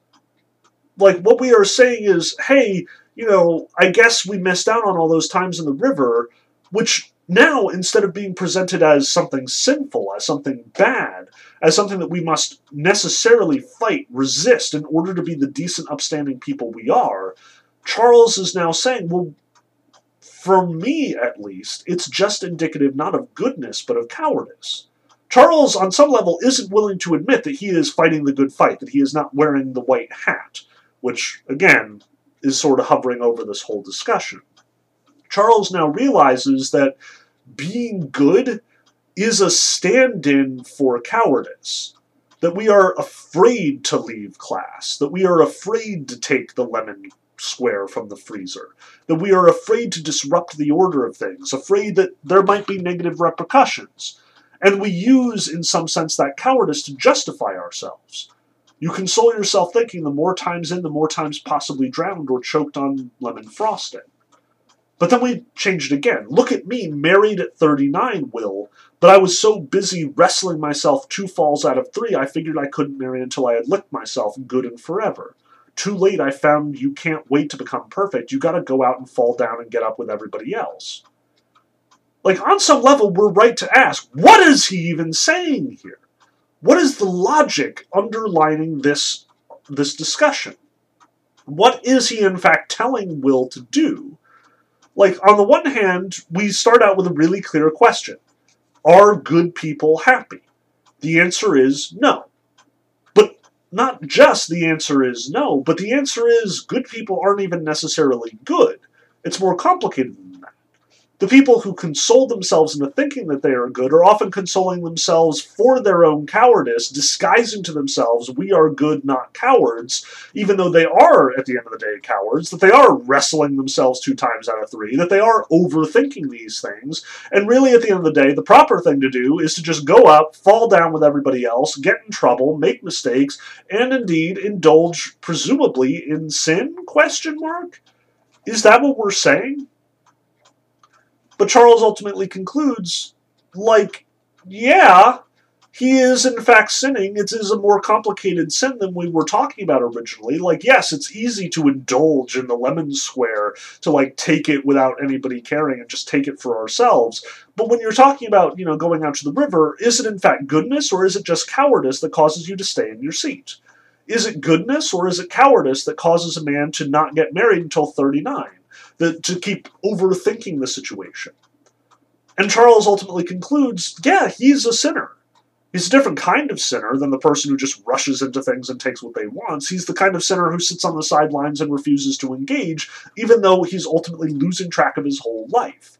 Like, what we are saying is, hey, you know, I guess we missed out on all those times in the river, which now, instead of being presented as something sinful, as something bad, as something that we must necessarily fight, resist in order to be the decent, upstanding people we are, Charles is now saying, well, for me at least, it's just indicative not of goodness, but of cowardice. Charles, on some level, isn't willing to admit that he is fighting the good fight, that he is not wearing the white hat, which, again, is sort of hovering over this whole discussion. Charles now realizes that being good is a stand in for cowardice. That we are afraid to leave class, that we are afraid to take the lemon square from the freezer. That we are afraid to disrupt the order of things, afraid that there might be negative repercussions. And we use, in some sense, that cowardice to justify ourselves. You console yourself thinking the more times in, the more times possibly drowned or choked on lemon frosting. But then we changed again. Look at me, married at 39, Will, but I was so busy wrestling myself two falls out of three, I figured I couldn't marry until I had licked myself good and forever. Too late, I found you can't wait to become perfect. You gotta go out and fall down and get up with everybody else. Like, on some level, we're right to ask, what is he even saying here? What is the logic underlining this, this discussion? What is he, in fact, telling Will to do? Like, on the one hand, we start out with a really clear question Are good people happy? The answer is no. Not just the answer is no, but the answer is good people aren't even necessarily good. It's more complicated the people who console themselves into thinking that they are good are often consoling themselves for their own cowardice, disguising to themselves, we are good, not cowards, even though they are, at the end of the day, cowards, that they are wrestling themselves two times out of three, that they are overthinking these things, and really, at the end of the day, the proper thing to do is to just go up, fall down with everybody else, get in trouble, make mistakes, and indeed indulge, presumably, in sin? Question mark? Is that what we're saying? But Charles ultimately concludes, like, yeah, he is in fact sinning. It is a more complicated sin than we were talking about originally. Like, yes, it's easy to indulge in the lemon square, to like take it without anybody caring and just take it for ourselves. But when you're talking about, you know, going out to the river, is it in fact goodness or is it just cowardice that causes you to stay in your seat? Is it goodness or is it cowardice that causes a man to not get married until 39? That, to keep overthinking the situation. And Charles ultimately concludes, yeah, he's a sinner. He's a different kind of sinner than the person who just rushes into things and takes what they want. He's the kind of sinner who sits on the sidelines and refuses to engage, even though he's ultimately losing track of his whole life.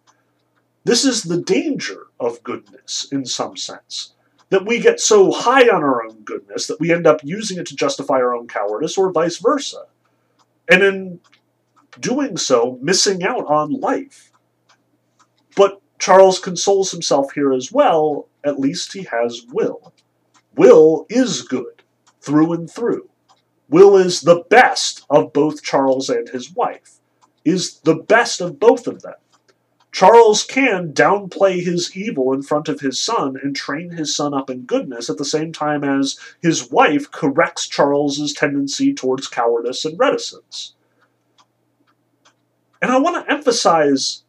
This is the danger of goodness, in some sense. That we get so high on our own goodness that we end up using it to justify our own cowardice, or vice versa. And in doing so, missing out on life. But Charles consoles himself here as well, at least he has Will. Will is good, through and through. Will is the best of both Charles and his wife, is the best of both of them. Charles can downplay his evil in front of his son and train his son up in goodness at the same time as his wife corrects Charles's tendency towards cowardice and reticence. And I want to emphasize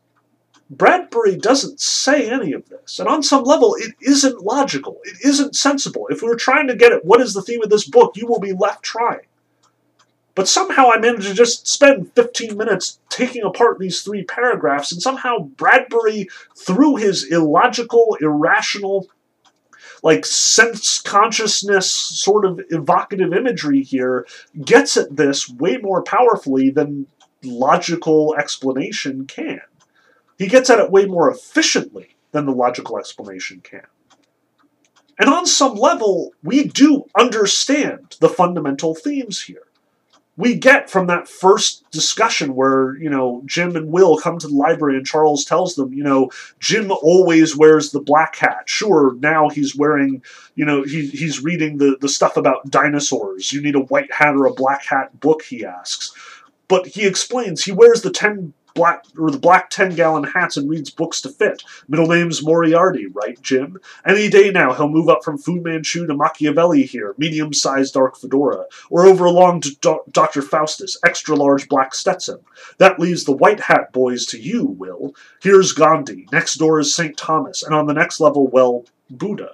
Bradbury doesn't say any of this. And on some level, it isn't logical. It isn't sensible. If we were trying to get at what is the theme of this book, you will be left trying. But somehow I managed to just spend 15 minutes taking apart these three paragraphs, and somehow Bradbury, through his illogical, irrational, like sense consciousness sort of evocative imagery here, gets at this way more powerfully than logical explanation can. He gets at it way more efficiently than the logical explanation can. And on some level, we do understand the fundamental themes here. We get from that first discussion where, you know, Jim and Will come to the library and Charles tells them, you know, Jim always wears the black hat. Sure, now he's wearing, you know, he, he's reading the, the stuff about dinosaurs. You need a white hat or a black hat book, he asks. But he explains he wears the ten black or the black ten gallon hats and reads books to fit. Middle name's Moriarty, right, Jim? Any day now he'll move up from Fu Manchu to Machiavelli here, medium sized dark fedora, or over along to Do- Dr. Faustus, extra large black Stetson. That leaves the white hat boys to you, Will. Here's Gandhi, next door is St. Thomas, and on the next level, well, Buddha.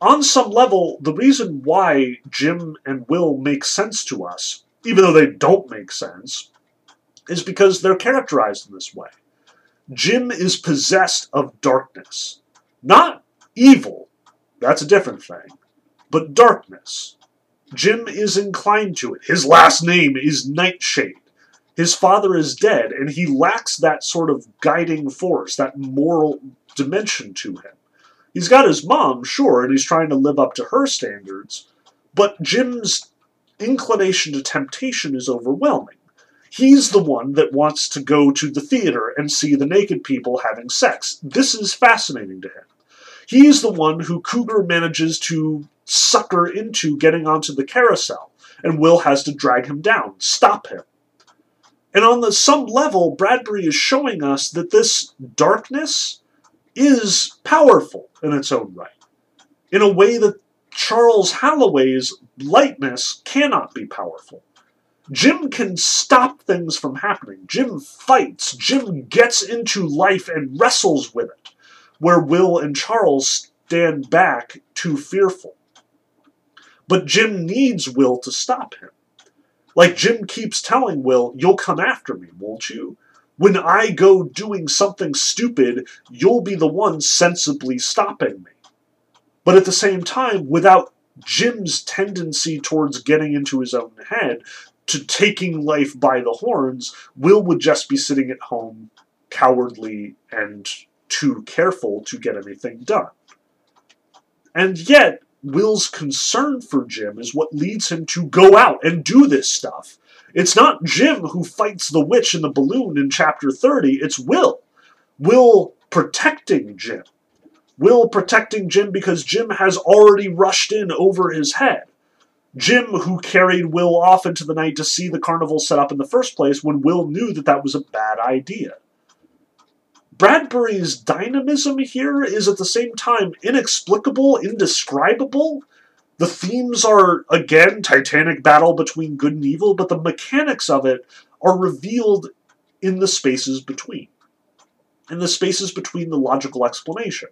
On some level, the reason why Jim and Will make sense to us even though they don't make sense, is because they're characterized in this way. Jim is possessed of darkness. Not evil, that's a different thing, but darkness. Jim is inclined to it. His last name is Nightshade. His father is dead, and he lacks that sort of guiding force, that moral dimension to him. He's got his mom, sure, and he's trying to live up to her standards, but Jim's inclination to temptation is overwhelming. He's the one that wants to go to the theater and see the naked people having sex. This is fascinating to him. He's the one who Cooger manages to sucker into getting onto the carousel, and Will has to drag him down, stop him. And on the some level, Bradbury is showing us that this darkness is powerful in its own right, in a way that Charles Halloway's lightness cannot be powerful. Jim can stop things from happening. Jim fights. Jim gets into life and wrestles with it, where Will and Charles stand back too fearful. But Jim needs Will to stop him. Like Jim keeps telling Will, you'll come after me, won't you? When I go doing something stupid, you'll be the one sensibly stopping me. But at the same time, without Jim's tendency towards getting into his own head, to taking life by the horns, Will would just be sitting at home, cowardly and too careful to get anything done. And yet, Will's concern for Jim is what leads him to go out and do this stuff. It's not Jim who fights the witch in the balloon in chapter 30, it's Will. Will protecting Jim. Will protecting Jim because Jim has already rushed in over his head. Jim, who carried Will off into the night to see the carnival set up in the first place when Will knew that that was a bad idea. Bradbury's dynamism here is at the same time inexplicable, indescribable. The themes are, again, titanic battle between good and evil, but the mechanics of it are revealed in the spaces between. In the spaces between the logical explanation.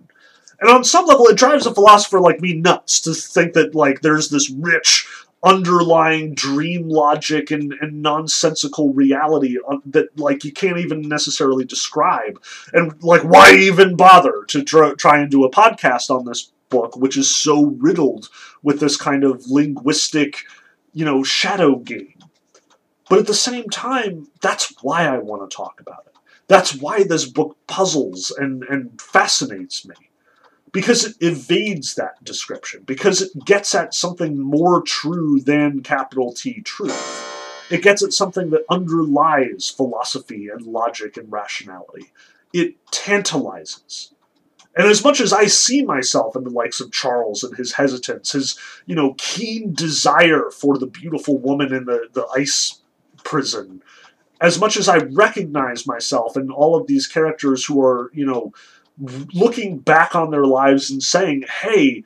And on some level, it drives a philosopher like me nuts to think that, like, there's this rich, underlying dream logic and, and nonsensical reality uh, that like you can't even necessarily describe. And like why even bother to tr- try and do a podcast on this book which is so riddled with this kind of linguistic you know shadow game? But at the same time that's why i want to talk about it. That's why this book puzzles and and fascinates me because it evades that description, because it gets at something more true than capital T truth. It gets at something that underlies philosophy and logic and rationality. It tantalizes. And as much as I see myself in the likes of Charles and his hesitance, his, you know, keen desire for the beautiful woman in the, the ice prison, as much as I recognize myself in all of these characters who are, you know, looking back on their lives and saying, hey,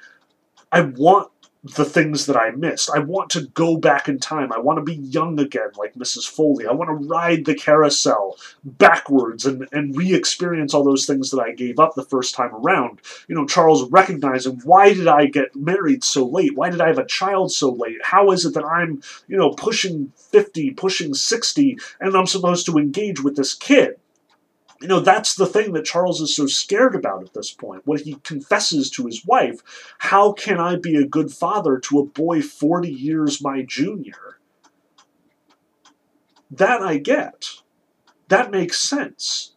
I want the things that I missed. I want to go back in time. I want to be young again, like Mrs. Foley. I want to ride the carousel backwards and, and re experience all those things that I gave up the first time around. You know, Charles recognizing why did I get married so late? Why did I have a child so late? How is it that I'm, you know, pushing 50, pushing 60, and I'm supposed to engage with this kid? You know, that's the thing that Charles is so scared about at this point. When he confesses to his wife, how can I be a good father to a boy 40 years my junior? That I get. That makes sense.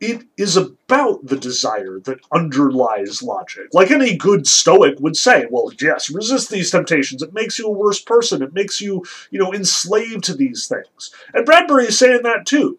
It is about the desire that underlies logic. Like any good Stoic would say, well, yes, resist these temptations. It makes you a worse person. It makes you, you know, enslaved to these things. And Bradbury is saying that too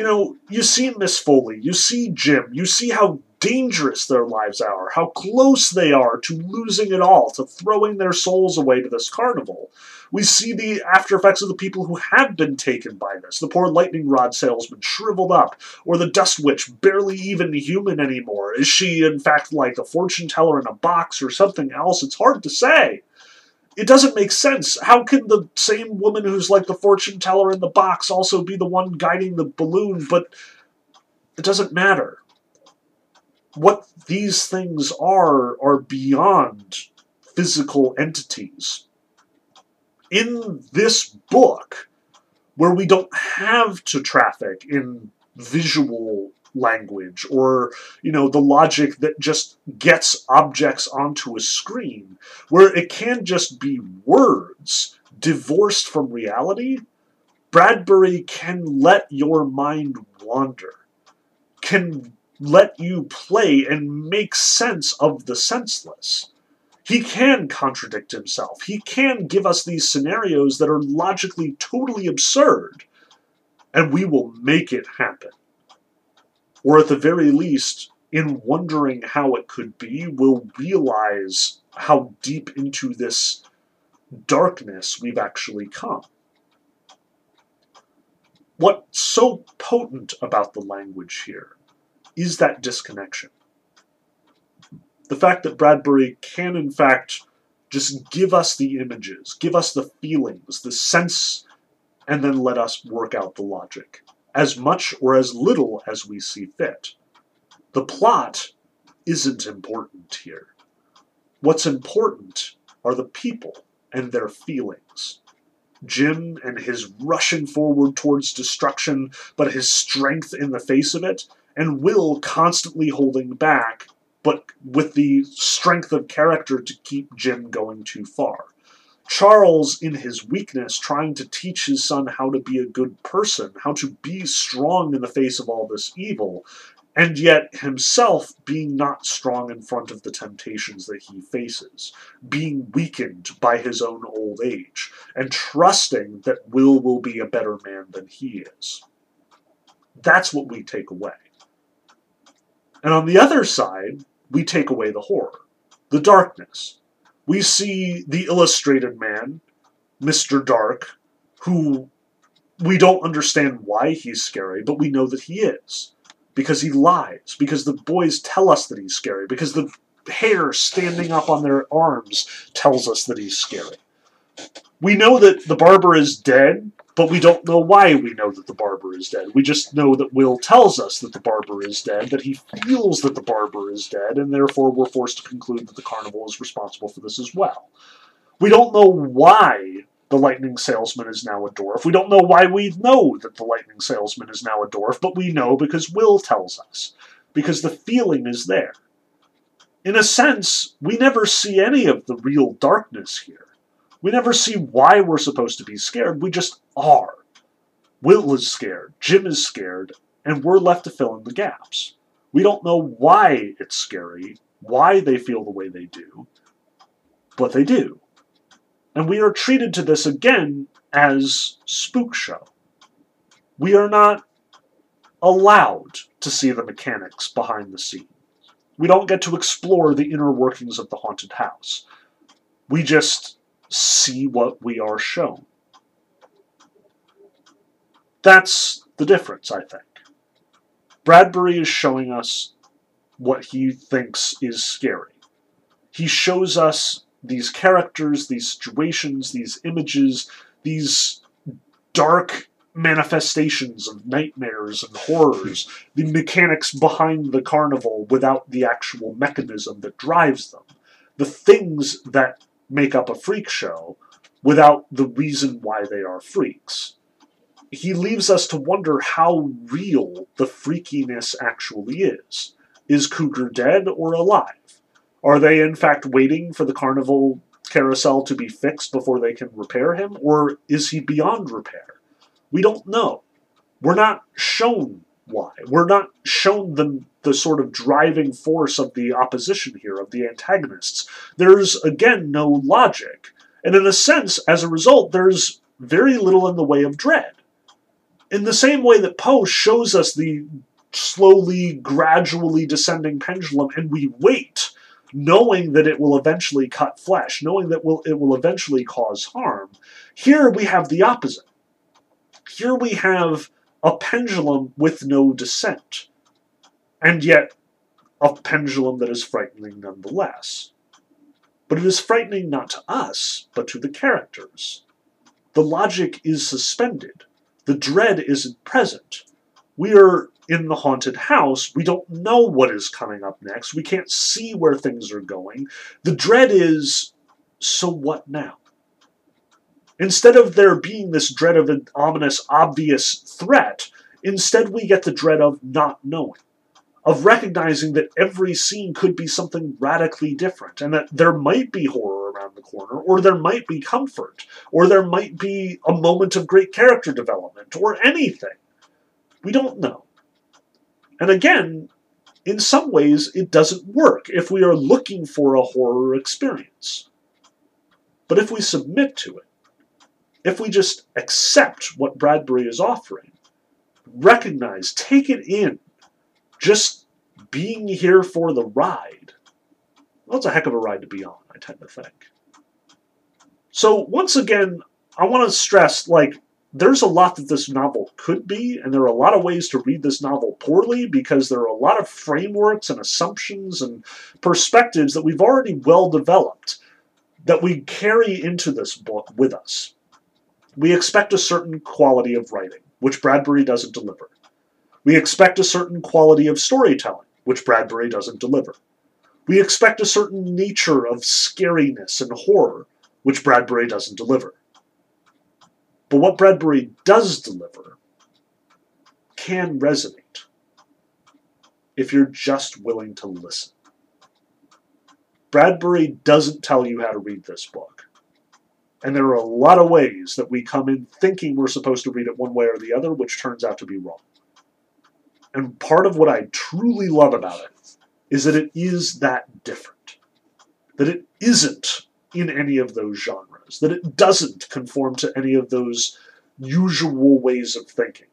you know, you see Miss Foley, you see Jim, you see how dangerous their lives are, how close they are to losing it all, to throwing their souls away to this carnival. We see the after effects of the people who have been taken by this. The poor lightning rod salesman shriveled up, or the dust witch barely even human anymore. Is she, in fact, like a fortune teller in a box or something else? It's hard to say it doesn't make sense. How can the same woman who's like the fortune teller in the box also be the one guiding the balloon? But it doesn't matter. What these things are are beyond physical entities. In this book, where we don't have to traffic in visual language or you know the logic that just gets objects onto a screen where it can just be words divorced from reality bradbury can let your mind wander can let you play and make sense of the senseless He can contradict himself. He can give us these scenarios that are logically totally absurd, and we will make it happen. Or at the very least, in wondering how it could be, we'll realize how deep into this darkness we've actually come. What's so potent about the language here is that disconnection. The fact that Bradbury can, in fact, just give us the images, give us the feelings, the sense, and then let us work out the logic, as much or as little as we see fit. The plot isn't important here. What's important are the people and their feelings. Jim and his rushing forward towards destruction, but his strength in the face of it, and Will constantly holding back, but with the strength of character to keep Jim going too far. Charles, in his weakness, trying to teach his son how to be a good person, how to be strong in the face of all this evil, and yet himself being not strong in front of the temptations that he faces, being weakened by his own old age, and trusting that Will will be a better man than he is. That's what we take away. And on the other side, we take away the horror, the darkness. We see the illustrated man, Mr. Dark, who we don't understand why he's scary, but we know that he is because he lies, because the boys tell us that he's scary, because the hair standing up on their arms tells us that he's scary. We know that the barber is dead, but we don't know why we know that the barber is dead. We just know that Will tells us that the barber is dead, that he feels that the barber is dead, and therefore we're forced to conclude that the carnival is responsible for this as well. We don't know why the lightning salesman is now a dwarf. We don't know why we know that the lightning salesman is now a dwarf, but we know because Will tells us, because the feeling is there. In a sense, we never see any of the real darkness here. We never see why we're supposed to be scared, we just are. Will is scared, Jim is scared, and we're left to fill in the gaps. We don't know why it's scary, why they feel the way they do, but they do. And we are treated to this again as spook show. We are not allowed to see the mechanics behind the scenes. We don't get to explore the inner workings of the haunted house. We just see what we are shown. That's the difference, I think. Bradbury is showing us what he thinks is scary. He shows us these characters, these situations, these images, these dark manifestations of nightmares and horrors, the mechanics behind the carnival without the actual mechanism that drives them, the things that make up a freak show without the reason why they are freaks. He leaves us to wonder how real the freakiness actually is. Is Cooger dead or alive? Are they in fact waiting for the carnival carousel to be fixed before they can repair him, or is he beyond repair? We don't know. We're not shown why. We're not shown the, the sort of driving force of the opposition here, of the antagonists. There's, again, no logic. And in a sense, as a result, there's very little in the way of dread. In the same way that Poe shows us the slowly, gradually descending pendulum, and we wait knowing that it will eventually cut flesh, knowing that will, it will eventually cause harm. Here we have the opposite. Here we have a pendulum with no descent, and yet a pendulum that is frightening nonetheless. But it is frightening not to us, but to the characters. The logic is suspended. The dread isn't present. We are in the haunted house, we don't know what is coming up next. We can't see where things are going. The dread is so what now? Instead of there being this dread of an ominous, obvious threat, instead we get the dread of not knowing, of recognizing that every scene could be something radically different, and that there might be horror around the corner, or there might be comfort, or there might be a moment of great character development, or anything. We don't know. And again, in some ways, it doesn't work if we are looking for a horror experience. But if we submit to it, if we just accept what Bradbury is offering, recognize, take it in, just being here for the ride, well, it's a heck of a ride to be on, I tend to think. So, once again, I want to stress like, there's a lot that this novel could be, and there are a lot of ways to read this novel poorly because there are a lot of frameworks and assumptions and perspectives that we've already well developed that we carry into this book with us. We expect a certain quality of writing, which Bradbury doesn't deliver. We expect a certain quality of storytelling, which Bradbury doesn't deliver. We expect a certain nature of scariness and horror, which Bradbury doesn't deliver. But what Bradbury does deliver can resonate if you're just willing to listen. Bradbury doesn't tell you how to read this book. And there are a lot of ways that we come in thinking we're supposed to read it one way or the other, which turns out to be wrong. And part of what I truly love about it is that it is that different. That it isn't in any of those genres, that it doesn't conform to any of those usual ways of thinking.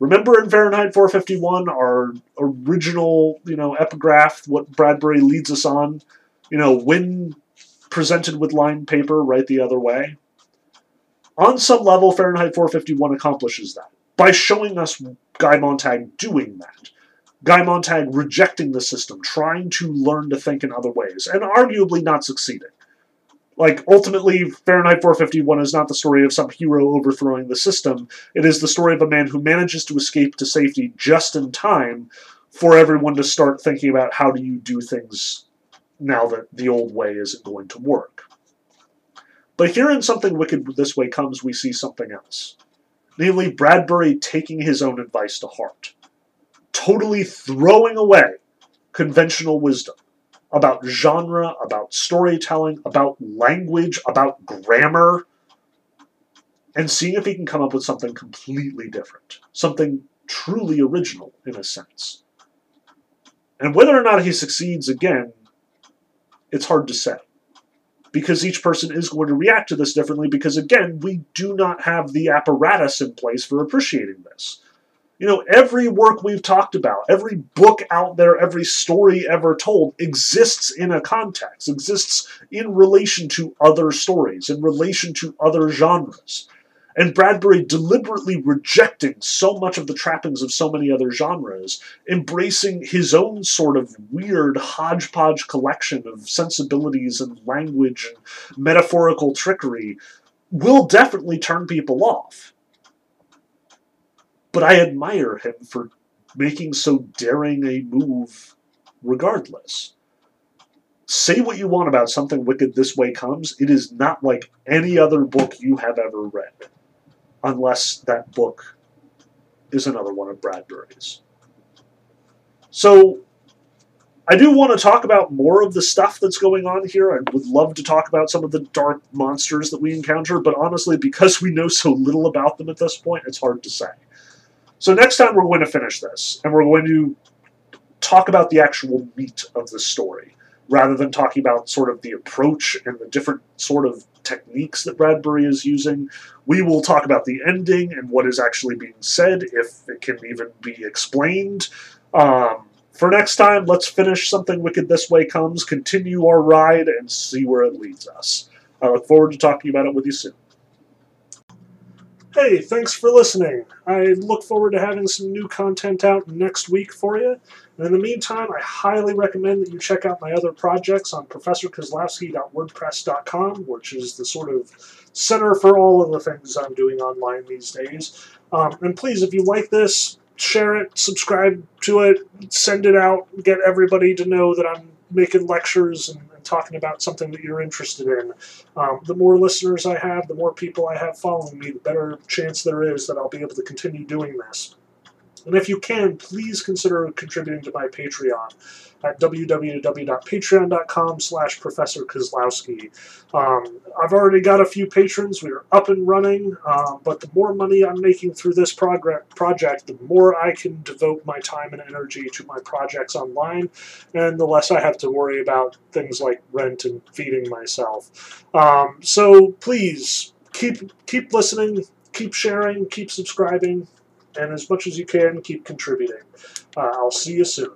Remember in Fahrenheit 451, our original, you know, epigraph, what Bradbury leads us on? You know, when presented with lined paper, write the other way. On some level, Fahrenheit 451 accomplishes that by showing us Guy Montag doing that. Guy Montag rejecting the system, trying to learn to think in other ways, and arguably not succeeding. Like, ultimately, Fahrenheit 451 is not the story of some hero overthrowing the system. It is the story of a man who manages to escape to safety just in time for everyone to start thinking about how do you do things now that the old way isn't going to work. But here in Something Wicked This Way Comes, we see something else. Namely, Bradbury taking his own advice to heart totally throwing away conventional wisdom about genre, about storytelling, about language, about grammar, and seeing if he can come up with something completely different, something truly original in a sense. And whether or not he succeeds again, it's hard to say. Because each person is going to react to this differently, because again, we do not have the apparatus in place for appreciating this. You know, every work we've talked about, every book out there, every story ever told exists in a context, exists in relation to other stories, in relation to other genres. And Bradbury deliberately rejecting so much of the trappings of so many other genres, embracing his own sort of weird hodgepodge collection of sensibilities and language and metaphorical trickery, will definitely turn people off but I admire him for making so daring a move regardless. Say what you want about Something Wicked This Way Comes, it is not like any other book you have ever read, unless that book is another one of Bradbury's. So, I do want to talk about more of the stuff that's going on here. I would love to talk about some of the dark monsters that we encounter, but honestly, because we know so little about them at this point, it's hard to say. So next time we're going to finish this, and we're going to talk about the actual meat of the story, rather than talking about sort of the approach and the different sort of techniques that Bradbury is using. We will talk about the ending and what is actually being said, if it can even be explained. Um, for next time, let's finish Something Wicked This Way Comes, continue our ride, and see where it leads us. I look forward to talking about it with you soon. Hey, thanks for listening. I look forward to having some new content out next week for you. And in the meantime, I highly recommend that you check out my other projects on professorkozlowski.wordpress.com, which is the sort of center for all of the things I'm doing online these days. Um, and please, if you like this, share it, subscribe to it, send it out, get everybody to know that I'm making lectures and, and talking about something that you're interested in. Um, the more listeners I have, the more people I have following me, the better chance there is that I'll be able to continue doing this. And if you can, please consider contributing to my Patreon at www.patreon.com slash Professor Kozlowski. Um, I've already got a few patrons. We're up and running, um, but the more money I'm making through this prog- project, the more I can devote my time and energy to my projects online, and the less I have to worry about things like rent and feeding myself. Um, so please keep keep listening, keep sharing, keep subscribing, and as much as you can, keep contributing. Uh, I'll see you soon.